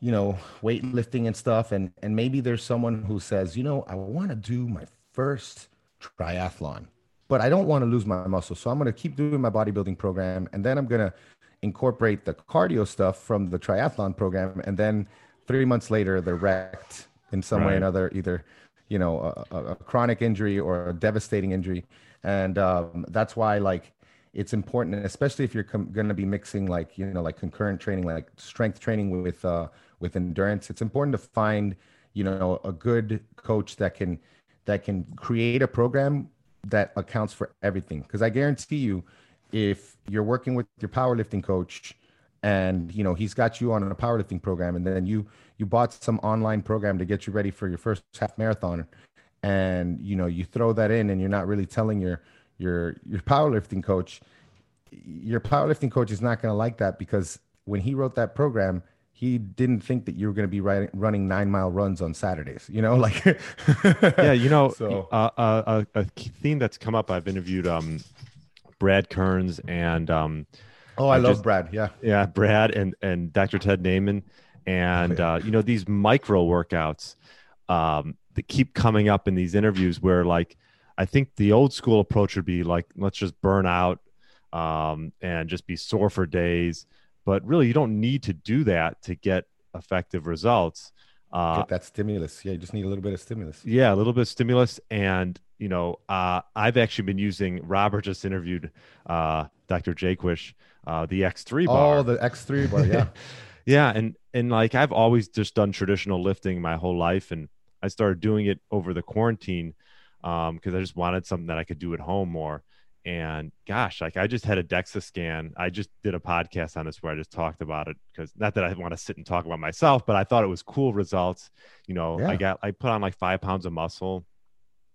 you know, weightlifting and stuff. And and maybe there's someone who says, you know, I want to do my first triathlon, but I don't want to lose my muscle. So I'm going to keep doing my bodybuilding program, and then I'm going to incorporate the cardio stuff from the triathlon program, and then three months later they're wrecked in some right. way or another, either you know a, a, chronic injury or a devastating injury, and um, that's why like it's important, especially if you're com- going to be mixing like you know like concurrent training, like strength training with uh, with endurance. It's important to find you know a good coach that can that can create a program that accounts for everything. Because I guarantee you, if you're working with your powerlifting coach and you know he's got you on a powerlifting program and then you you bought some online program to get you ready for your first half marathon and you know you throw that in and you're not really telling your your your powerlifting coach, your powerlifting coach is not going to like that because when he wrote that program, he didn't think that you were going to be writing, running nine mile runs on Saturdays. You know, like yeah, you know, so uh, uh, a theme that's come up. I've interviewed um, Brad Kearns and um, oh, I, I love just, Brad. Yeah, yeah, Brad and and Dr. Ted Naiman, and oh, yeah. uh, you know these micro workouts um, that keep coming up in these interviews where like I think the old school approach would be like, let's just burn out um, and just be sore for days. But really, you don't need to do that to get effective results. Uh, get that stimulus. Yeah, you just need a little bit of stimulus. Yeah, a little bit of stimulus. And, you know, uh, I've actually been using. Robert just interviewed uh, Dr. Jaquish, uh, the X3 bar. Oh, the X3 bar, yeah. yeah, and and like I've always just done traditional lifting my whole life, and I started doing it over the quarantine because um, I just wanted something that I could do at home more. And gosh, like I just had a DEXA scan. I just did a podcast on this where I just talked about it because not that I want to sit and talk about myself, but I thought it was cool results. You know, yeah. I got I put on like five pounds of muscle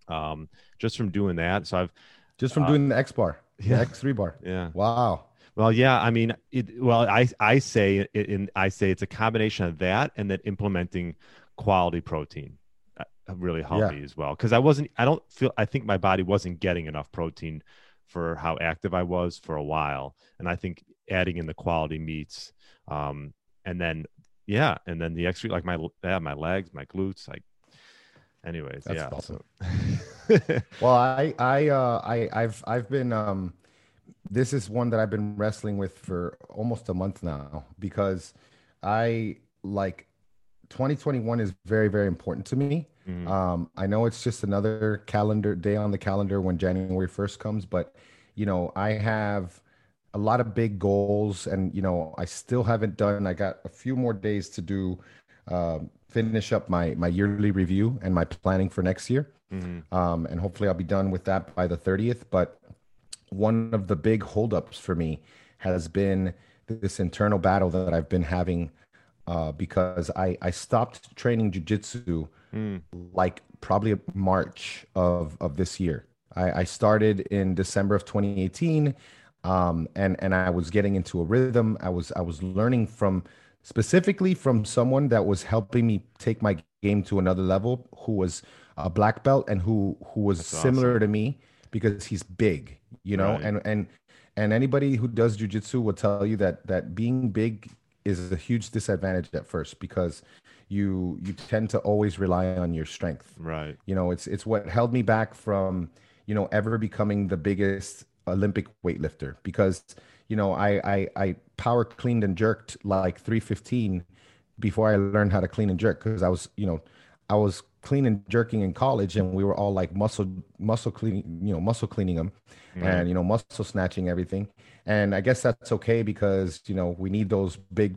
um, just from doing that. So I've just from uh, doing the X bar, yeah, X three bar. Yeah. Wow. Well, yeah. I mean, it, well, I I say it, in I say it's a combination of that and then implementing quality protein really helped yeah. me as well because I wasn't. I don't feel. I think my body wasn't getting enough protein for how active I was for a while, and I think adding in the quality meats, um, and then yeah, and then the extra like my yeah my legs, my glutes, like anyways That's yeah awesome. Well i i uh i i've i've been um this is one that i've been wrestling with for almost a month now because i like 2021 is very very important to me mm-hmm. um i know it's just another calendar day on the calendar when january 1st comes but you know i have a lot of big goals and you know i still haven't done i got a few more days to do um, finish up my my yearly review and my planning for next year. Mm-hmm. Um, and hopefully I'll be done with that by the 30th. But one of the big holdups for me has been this internal battle that I've been having uh, because I, I stopped training jujitsu mm. like probably March of, of this year. I, I started in December of 2018 um, and, and I was getting into a rhythm. I was, I was learning from specifically from someone that was helping me take my game to another level who was a black belt and who who was That's similar awesome. to me because he's big you know right. and and and anybody who does jujitsu will tell you that that being big is a huge disadvantage at first because you you tend to always rely on your strength right you know it's it's what held me back from you know ever becoming the biggest olympic weightlifter because you know, I, I, I power cleaned and jerked like 315 before I learned how to clean and jerk because I was, you know, I was clean and jerking in college and we were all like muscle, muscle cleaning, you know, muscle cleaning them mm-hmm. and, you know, muscle snatching everything. And I guess that's okay because, you know, we need those big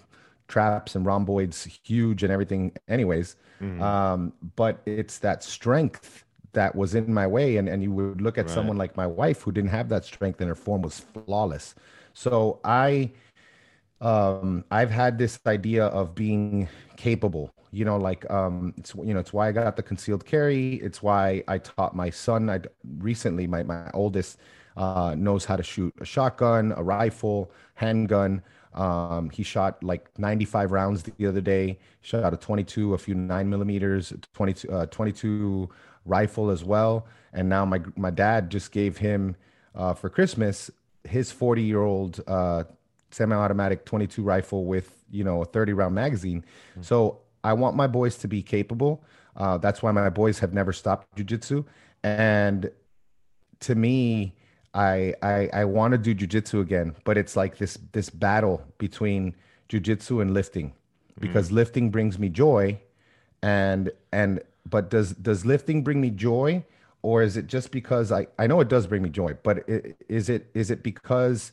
traps and rhomboids huge and everything anyways. Mm-hmm. Um, but it's that strength that was in my way. And, and you would look at right. someone like my wife who didn't have that strength and her form was flawless. So I um I've had this idea of being capable. You know, like um it's you know, it's why I got the concealed carry. It's why I taught my son I recently my my oldest uh knows how to shoot a shotgun, a rifle, handgun. Um, he shot like 95 rounds the other day. Shot a 22, a few nine millimeters, 22, uh, 22 rifle as well. And now my my dad just gave him uh, for Christmas his 40 year old uh, semi-automatic 22 rifle with you know a 30 round magazine mm-hmm. so i want my boys to be capable uh, that's why my boys have never stopped jiu-jitsu and to me i i, I want to do jiu-jitsu again but it's like this this battle between jiu-jitsu and lifting because mm-hmm. lifting brings me joy and and but does does lifting bring me joy or is it just because I I know it does bring me joy, but it, is it is it because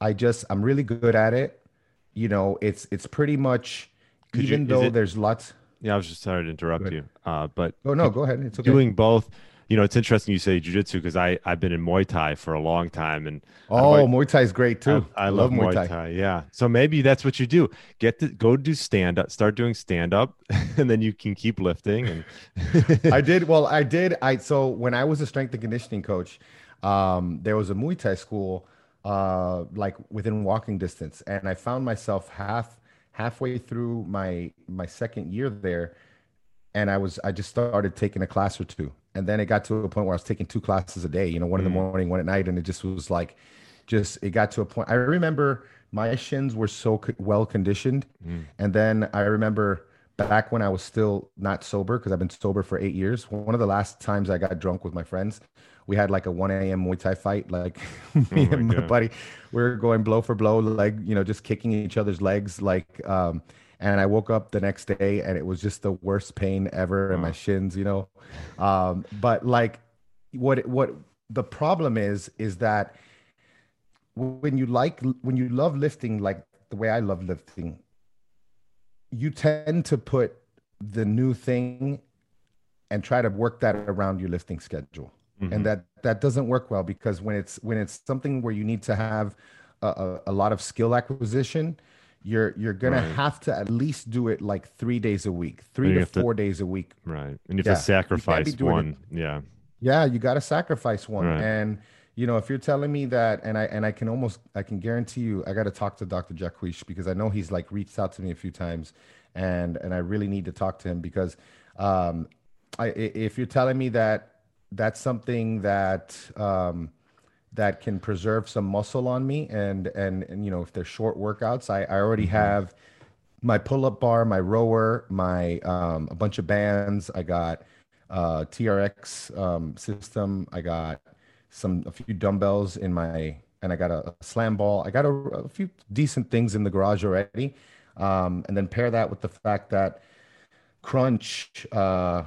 I just I'm really good at it? You know, it's it's pretty much Could even you, though it, there's lots. Yeah, I was just sorry to interrupt you, uh, but oh no, go ahead. It's okay. Doing both you know, it's interesting you say jujitsu because I I've been in Muay Thai for a long time, and oh, Muay Thai is great too. I, I love, love, Muay Thai. Thai. Yeah, so maybe that's what you do. Get to go do stand up, start doing stand up, and then you can keep lifting. And I did well. I did. I so when I was a strength and conditioning coach, um, there was a Muay Thai school uh, like within walking distance, and I found myself half halfway through my my second year there and I was I just started taking a class or two, and then it got to a point where I was taking two classes a day. You know, one mm. in the mm. morning, one at night, and it just was like, just it got to a point. I remember my shins were so well conditioned, mm. and then I remember back when I was still not sober because I've been sober for eight years. One of the last times I got drunk with my friends, we had like a 1 a.m. Muay Thai fight. Like me oh and my God. buddy, we were going blow for blow, like you know, just kicking each other's legs, like. um and I woke up the next day and it was just the worst pain ever in my shins, you know. Um, but like what what the problem is is that when you like when you love lifting like the way I love lifting, you tend to put the new thing and try to work that around your lifting schedule. Mm-hmm. And that that doesn't work well because when it's when it's something where you need to have a, a, a lot of skill acquisition, you're you're gonna right. have to at least do it like three days a week, three to four to, days a week. Right, and you have yeah. to sacrifice one. It. Yeah, yeah, you got to sacrifice one. Right. And you know, if you're telling me that, and I and I can almost I can guarantee you, I got to talk to Dr. Jaquish because I know he's like reached out to me a few times, and and I really need to talk to him because um, I if you're telling me that that's something that um, that can preserve some muscle on me and and and you know if they're short workouts i, I already mm-hmm. have my pull-up bar my rower my um, a bunch of bands. I got uh, trx um, system. I got some a few dumbbells in my and i got a, a slam ball. I got a, a, few decent things in the garage already. Um, and then pair that with the fact that crunch uh,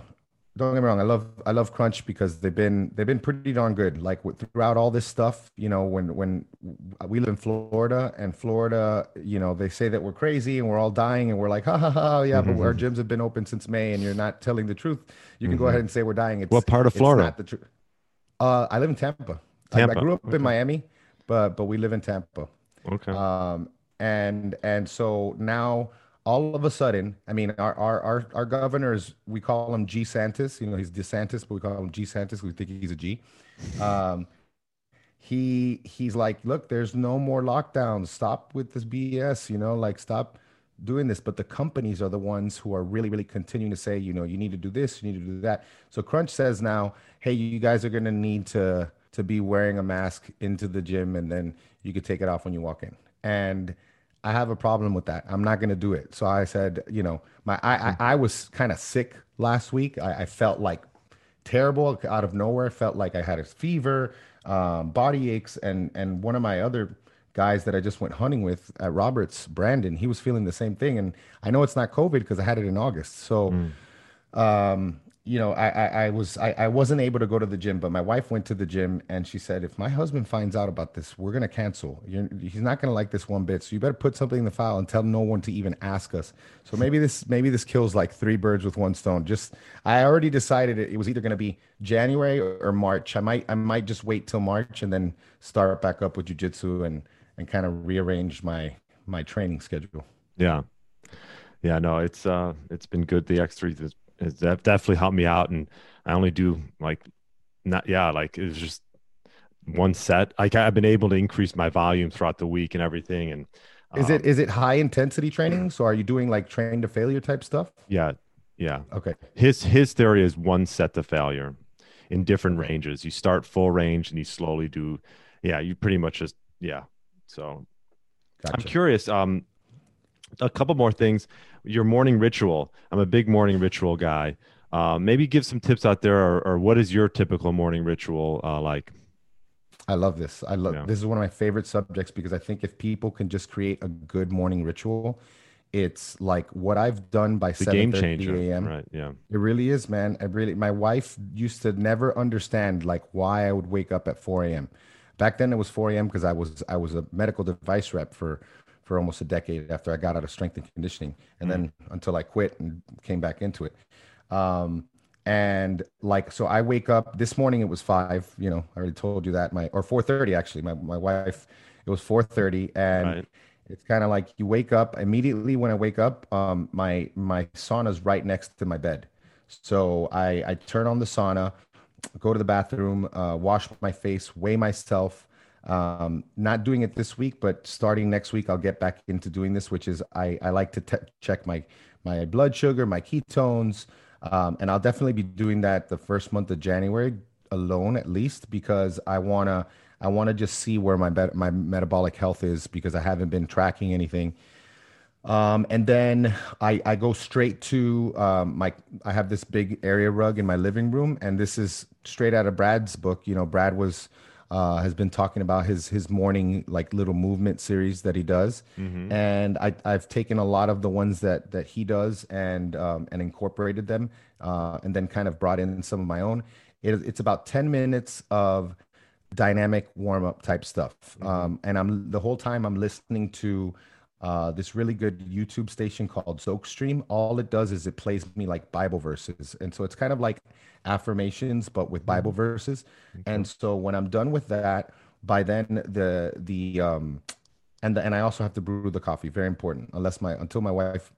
don't get me wrong i love i love crunch because they've been they've been pretty darn good like throughout all this stuff you know when when we live in florida and florida you know they say that we're crazy and we're all dying and we're like ha ha ha yeah mm-hmm. but our gyms have been open since may and you're not telling the truth you can mm-hmm. go ahead and say we're dying it's, what part of florida not the truth uh, i live in tampa, tampa. I, I grew up okay. in miami but but we live in tampa okay um and and so now all of a sudden, I mean, our our our, our governors, we call him G Santis. You know, he's DeSantis, but we call him G Santis. We think he's a G. Um, he he's like, look, there's no more lockdowns. Stop with this BS. You know, like stop doing this. But the companies are the ones who are really really continuing to say, you know, you need to do this, you need to do that. So Crunch says now, hey, you guys are going to need to to be wearing a mask into the gym, and then you could take it off when you walk in. And I have a problem with that. I'm not going to do it. So I said, you know, my I I, I was kind of sick last week. I, I, felt like terrible out of nowhere. Felt like I had a fever, um, body aches, and and one of my other guys that I just went hunting with at Roberts, Brandon, he was feeling the same thing. And I know it's not COVID because I had it in August. So. Mm. Um, you know, I, I, I was I, I wasn't able to go to the gym, but my wife went to the gym and she said, if my husband finds out about this, we're gonna cancel. You're, he's not gonna like this one bit. So you better put something in the file and tell no one to even ask us. So maybe this maybe this kills like three birds with one stone. Just I already decided it, it was either gonna be January or, March. I might I might just wait till March and then start back up with jujitsu and and kind of rearrange my my training schedule. Yeah. Yeah, no, it's uh it's been good. The X3 it's definitely helped me out. And I only do like, not, yeah, like it was just one set. Like I've been able to increase my volume throughout the week and everything. And is um, it, is it high intensity training? So are you doing like train to failure type stuff? Yeah. Yeah. Okay. His, his theory is one set to failure in different ranges. You start full range and you slowly do, yeah, you pretty much just, yeah. So gotcha. I'm curious. Um, a couple more things. Your morning ritual. I'm a big morning ritual guy. Uh, maybe give some tips out there, or, or what is your typical morning ritual uh, like? I love this. I love yeah. this is one of my favorite subjects because I think if people can just create a good morning ritual, it's like what I've done by seven thirty a.m. Right? Yeah, it really is, man. I really. My wife used to never understand like why I would wake up at four a.m. Back then it was four a.m. because I was I was a medical device rep for for almost a decade after I got out of strength and conditioning, and mm. then until I quit and came back into it. Um, and like so, I wake up this morning. It was five. You know, I already told you that. My or four thirty actually. My my wife. It was four thirty, and right. it's kind of like you wake up immediately. When I wake up, um, my my sauna's right next to my bed, so I I turn on the sauna, go to the bathroom, uh, wash my face, weigh myself um, not doing it this week, but starting next week, I'll get back into doing this, which is I, I like to te- check my my blood sugar, my ketones, um, and I'll definitely be doing that the first month of January alone, at least, because I wanna I wanna just see where my be- my metabolic health is because I haven't been tracking anything. Um, and then I, I go straight to um, my I have this big area rug in my living room, and this is straight out of Brad's book. You know, Brad was uh, has been talking about his his morning like little movement series that he does, mm-hmm. and I, I've taken a lot of the ones that that he does and um, and incorporated them, uh, and then kind of brought in some of my own. it, it's about 10 minutes of dynamic warm up type stuff. Mm-hmm. Um, and I'm the whole time I'm listening to uh, this really good YouTube station called Zookstream. All it does is it plays me like Bible verses. And so it's kind of like affirmations, but with Bible mm-hmm. verses. Okay. And so when I'm done with that, by then the the um and the, and I also have to brew the coffee. Very important. Unless my until my wife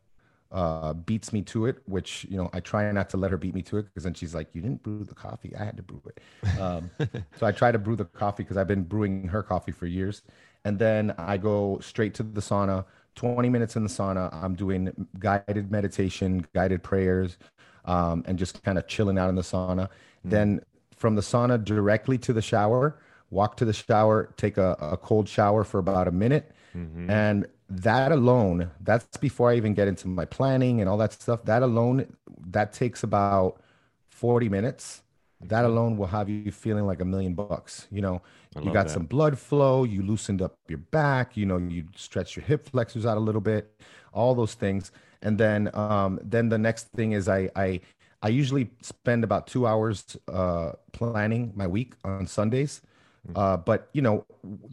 uh, beats me to it, which you know I try not to let her beat me to it because then she's like, "You didn't brew the coffee. I had to brew it." Um, so I try to brew the coffee because I've been brewing her coffee for years, and then I go straight to the sauna. Twenty minutes in the sauna, I'm doing guided meditation, guided prayers, um, and just kind of chilling out in the sauna. Mm-hmm. Then from the sauna directly to the shower, walk to the shower, take a, a cold shower for about a minute, mm-hmm. and that alone, that's before I even get into my planning and all that stuff. That alone, that takes about 40 minutes. That alone will have you feeling like a million bucks. You know, you got that. some blood flow, you loosened up your back, you know, you stretch your hip flexors out a little bit, all those things. And then um, then the next thing is I I I usually spend about two hours uh, planning my week on Sundays. Mm-hmm. Uh, but you know,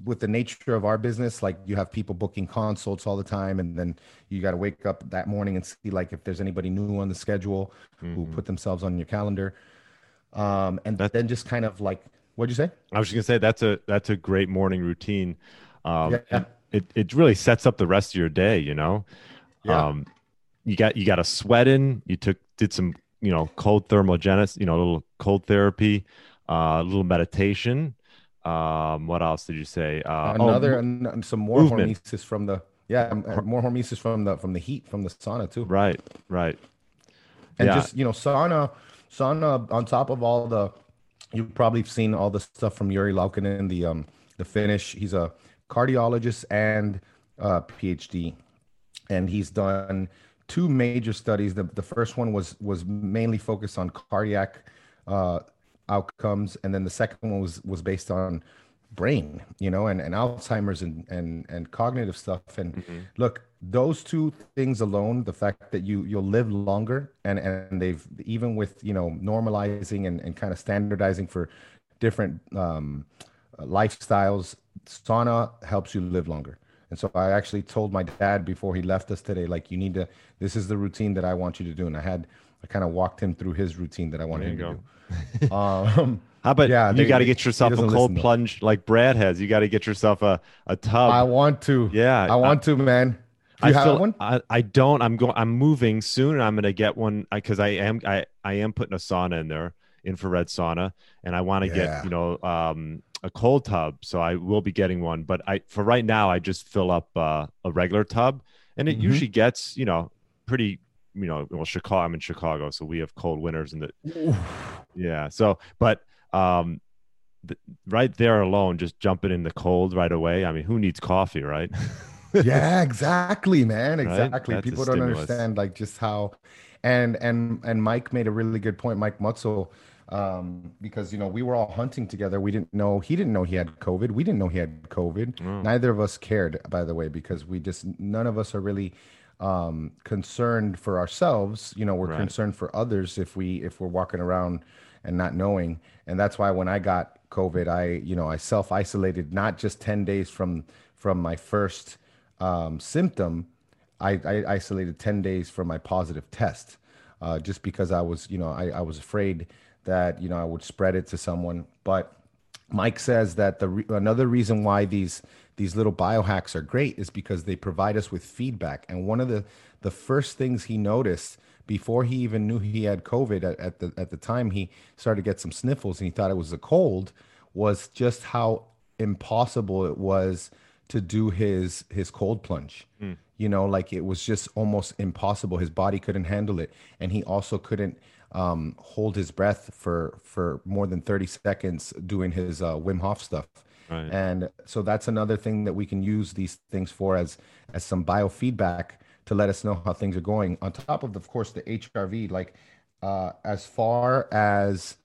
with the nature of our business, like you have people booking consults all the time, and then you got to wake up that morning and see like if there's anybody new on the schedule mm-hmm. who put themselves on your calendar, um, and that's, then just kind of like, what'd you say? I was just gonna say that's a that's a great morning routine. Um, yeah. It it really sets up the rest of your day. You know, yeah. Um, you got you got a sweat in. You took did some you know cold thermogenesis. You know, a little cold therapy, uh, a little meditation um, what else did you say? Uh, oh, Another oh, some more movement. hormesis from the yeah more hormesis from the from the heat from the sauna too. Right, right. And yeah. just you know sauna sauna on top of all the you've probably seen all the stuff from Jari Laukkanen, the um the Finnish. He's a cardiologist and uh, PhD, and he's done two major studies. The the first one was was mainly focused on cardiac uh, outcomes, and then the second one was was based on brain, you know, and, and Alzheimer's and and and cognitive stuff. And mm-hmm. look, those two things alone, the fact that you you'll live longer, and and they've even with you know normalizing and and kind of standardizing for different um, lifestyles, sauna helps you live longer. And so I actually told my dad before he left us today, like, you need to, this is the routine that I want you to do. And I had, I kind of walked him through his routine that I wanted him to do. um, How about yeah, you got to get yourself a cold plunge like Brad has. You got to get yourself a, a tub. I want to. Yeah, I want I, to, man. Do I feel, one? I, I don't. I'm going. I'm moving soon, and I'm going to get one because I, I, am. I, I am putting a sauna in there, infrared sauna, and I want to yeah. get you know um, a cold tub. So I will be getting one. But I for right now, I just fill up uh, a regular tub, and it mm-hmm. usually gets you know pretty you know, well, Chicago. I'm in Chicago, so we have cold winters, and the yeah. So, but um, the, right there alone, just jumping in the cold right away. I mean, who needs coffee, right? yeah, exactly, man. Exactly. Right? People don't understand like just how, and and and Mike made a really good point. Mike Mutzel um, because you know we were all hunting together. We didn't know he didn't know he had COVID. We didn't know he had COVID. Mm. Neither of us cared, by the way, because we just none of us are really um, concerned for ourselves. You know, we're right. concerned for others if we if we're walking around and not knowing. And that's why when I got COVID, I you know I self isolated not just ten days from from my first um, symptom. I, I, isolated ten days from my positive test, uh, just because I was you know I, I was afraid that you know I would spread it to someone. But Mike says that the re- another reason why these these little biohacks are great is because they provide us with feedback. And one of the the first things he noticed before he even knew he had COVID at, at the at the time he started to get some sniffles and he thought it was a cold was just how impossible it was to do his his cold plunge. Mm. You know, like it was just almost impossible. His body couldn't handle it, and he also couldn't um, hold his breath for for more than thirty seconds doing his uh, Wim Hof stuff. Right. And so that's another thing that we can use these things for as as some biofeedback to let us know how things are going. On top of, of course, the HRV, like uh, as far as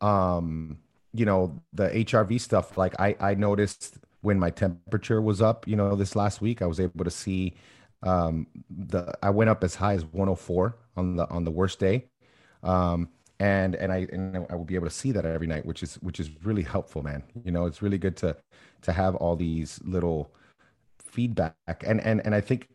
um, you know the HRV stuff, like I I noticed when my temperature was up, you know, this last week, I was able to see um, the I went up as high as 104 on the on the worst day. Um, and and I and I will be able to see that every night, which is which is really helpful, man. You know, it's really good to to have all these little feedback, and and and I think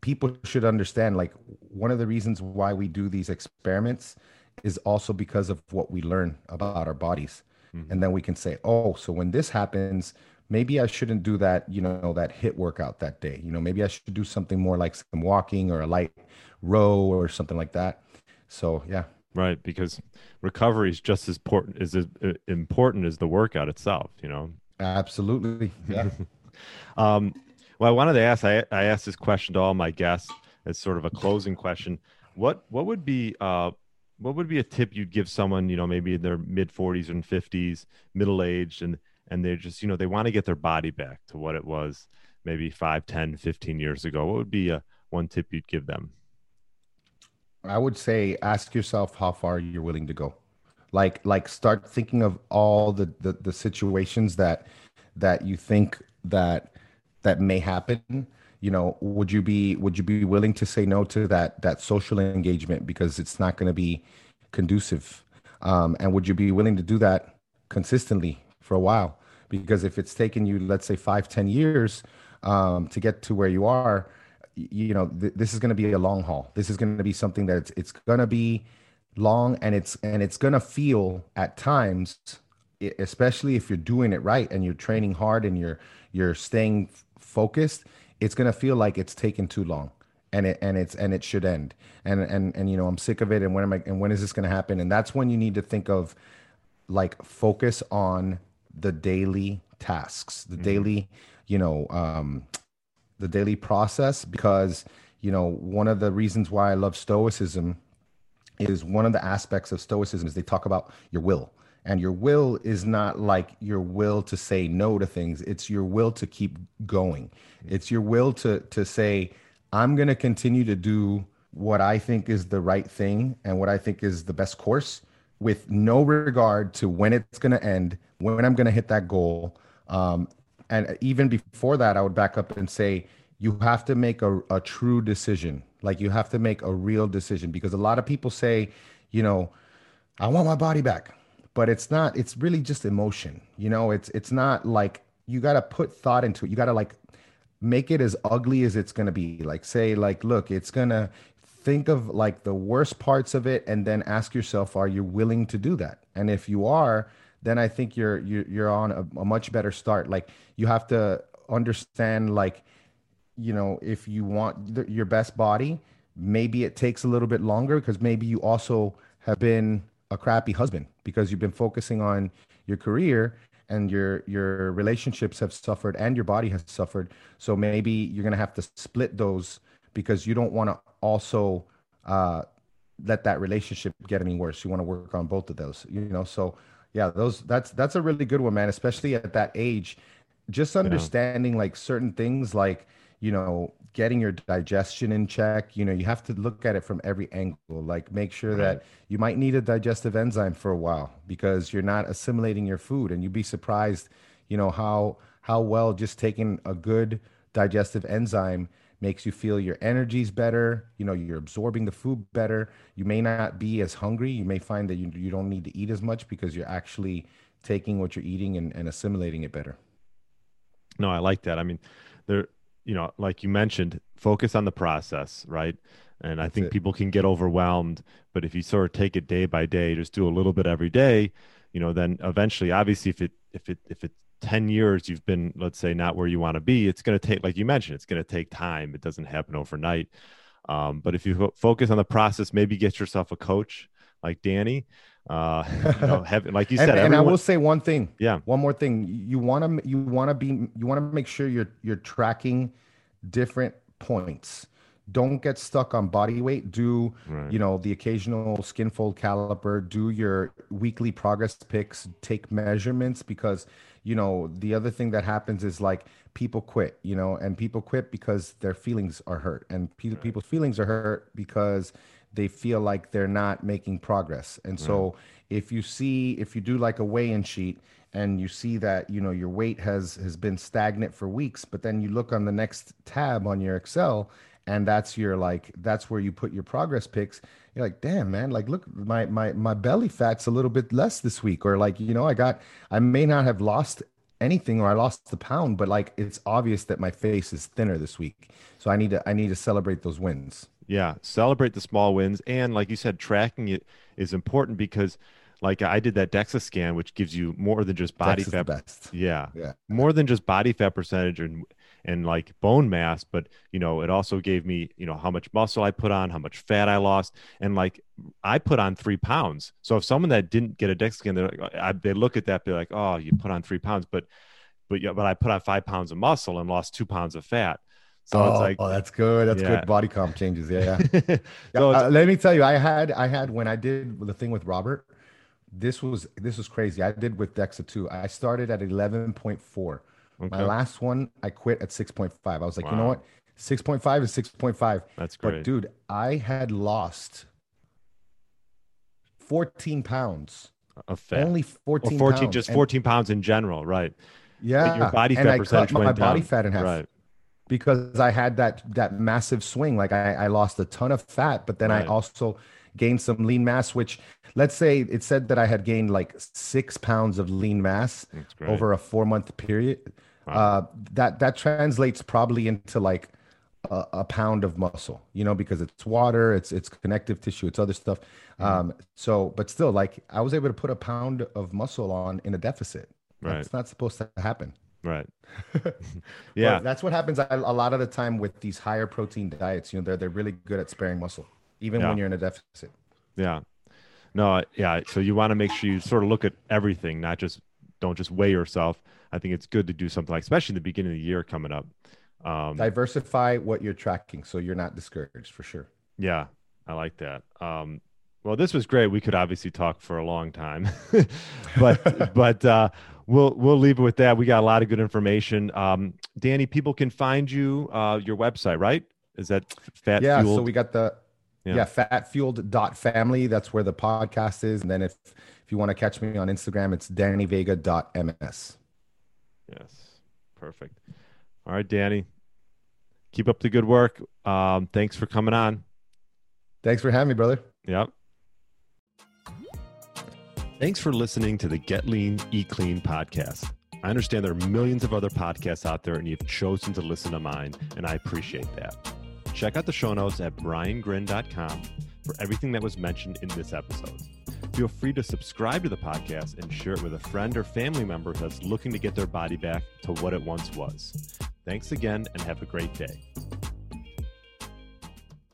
people should understand like one of the reasons why we do these experiments is also because of what we learn about our bodies, mm-hmm. and then we can say, oh, so when this happens. Maybe I shouldn't do that, you know, that HIIT workout that day. You know, maybe I should do something more like some walking or a light row or something like that. So yeah, right because recovery is just as important as, as important as the workout itself you know absolutely yeah um, well i wanted to ask I, I asked this question to all my guests as sort of a closing question what what would be uh, what would be a tip you'd give someone you know maybe in their mid 40s and 50s middle aged and and they're just you know they want to get their body back to what it was maybe 5 10 15 years ago. What would be a one tip you'd give them? I would say ask yourself how far you're willing to go. Like like start thinking of all the the, the situations that that you think that that may happen. You know would you be would you be willing to say no to that that social engagement because it's not going to be conducive? Um, and would you be willing to do that consistently for a while. Because if it's taken you let's say five ten years um, to get to where you are you know th- this is going to be a long haul. This is going to be something that it's, it's going to be long and it's and it's going to feel at times especially if you're doing it right and you're training hard and you're you're staying focused it's going to feel like it's taken too long and it and it's and it should end. And and and you know i'm sick of it and when am i and when is this going to happen? And that's when you need to think of like focus on the daily tasks the mm-hmm. daily you know um the daily process because you know one of the reasons why I love stoicism is one of the aspects of stoicism is they talk about your will. And your will is not like your will to say no to things. It's your will to keep going. It's your will to to say i'm going to continue to do what i think is the right thing and what i think is the best course with no regard to when it's going to end when i'm going to hit that goal. Um, and even before that i would back up and say you have to make a, a true decision. Like you have to make a real decision because a lot of people say you know i want my body back. But it's not it's really just emotion you know? It's it's not like you got to put thought into it. You got to like make it as ugly as it's going to be. Like say like look it's going to think of like the worst parts of it and then ask yourself are you willing to do that and if you are then I think you're you're, you're on a, a much better start. Like you have to understand, like you know, if you want your best body, maybe it takes a little bit longer because maybe you also have been a crappy husband because you've been focusing on your career and your your relationships have suffered and your body has suffered so maybe you're going to have to split those because you don't want to also uh, let that relationship get any worse you want to work on both of those you know so yeah those that's that's a really good one man especially at that age just understanding yeah. like certain things like you know getting your digestion in check you know you have to look at it from every angle like make sure right. that you might need a digestive enzyme for a while because you're not assimilating your food and you'd be surprised you know how how well just taking a good digestive enzyme makes you feel your energy's better you know you're absorbing the food better. You may not be as hungry. You may find that you, you don't need to eat as much because you're actually taking what you're eating and, and assimilating it better. No i like that. I mean there you know like you mentioned focus on the process right? And i That's think it. people can get overwhelmed but if you sort of take it day by day just do a little bit every day you know then eventually obviously if it if it if it 10 years you've been let's say not where you want to be it's going to take like you mentioned it's going to take time. It doesn't happen overnight. Um, but if you focus on the process maybe get yourself a coach like danny uh you know have, like you said and, everyone... and i will say one thing. Yeah. One more thing. You want to you want to be you want to make sure you're you're tracking different points. Don't get stuck on body weight. Do right. you know the occasional skin fold caliper. Do your weekly progress pics take measurements because you know the other thing that happens is like people quit you know and people quit because their feelings are hurt and pe- right. people's feelings are hurt because they feel like they're not making progress and so if you see if you do like a weigh-in sheet and you see that you know your weight has has been stagnant for weeks but then you look on the next tab on your excel and that's your like that's where you put your progress pics you're like damn man like look my my my belly fat's a little bit less this week or like you know i got i may not have lost anything or i lost the pound but like it's obvious that my face is thinner this week. So i need to i need to celebrate those wins. Yeah celebrate the small wins and like you said tracking it is important because like I did that DEXA scan, which gives you more than just body Dex fat. Yeah, yeah. more than just body fat percentage and and like bone mass, but you know, it also gave me you know how much muscle I put on, how much fat I lost, and like I put on three pounds. So if someone that didn't get a DEXA scan, they're like, I, they look at that, they're like, oh, you put on three pounds, but but yeah, but I put on five pounds of muscle and lost two pounds of fat. So oh, it's like, oh that's good that's Yeah. good body comp changes yeah yeah so Yeah, it's, uh, let me tell you, I had I had when I did the thing with Robert, this was this was crazy. I did with Dexa too. I started at eleven point four. My last one, I quit at six point five. I was like, you know what, six point five is six point five. that's great. But dude, I had lost fourteen pounds. of fat. Only or fourteen. 14, pounds. just And- 14 pounds in general, right? Yeah, your body and fat I cut percentage my went body down. fat in half. Right. because I had that that massive swing. Like I, I lost a ton of fat, but then I also gained some lean mass. Which let's say it said that I had gained like six pounds of lean mass over a four month period. Wow. Uh, that that translates probably into like a, a pound of muscle, you know, because it's water, it's it's connective tissue, it's other stuff. Mm-hmm. Um, so, but still, like I was able to put a pound of muscle on in a deficit. Right. That's not supposed to happen. Right. Yeah. that's what happens a, a lot of the time with these higher protein diets. You know, they're they're really good at sparing muscle, even Yeah. when you're in a deficit. Yeah. No, yeah. So you want to make sure you sort of look at everything, not just don't just weigh yourself. I think it's good to do something like, especially in the beginning of the year coming up. Um, Diversify what you're tracking, so you're not discouraged for sure. yeah, I like that. Um, well, this was great. We could obviously talk for a long time, but but uh, we'll we'll leave it with that. We got a lot of good information. Um, Danny, people can find you uh, your website, right? Is that Fat yeah. Fueled? So we got the Yeah. yeah, fat fueled dot family. That's where the podcast is. And then if if you want to catch me on Instagram, it's dannyvega dot ms. Yes, perfect. All right, Danny, keep up the good work. Um, thanks for coming on. Thanks for having me, brother. Yep. Thanks for listening to the Get Lean, Eat Clean podcast. I understand there are millions of other podcasts out there, and you've chosen to listen to mine, and I appreciate that. Check out the show notes at briangrin.com for everything that was mentioned in this episode. Feel free to subscribe to the podcast and share it with a friend or family member that's looking to get their body back to what it once was. Thanks again, and have a great day.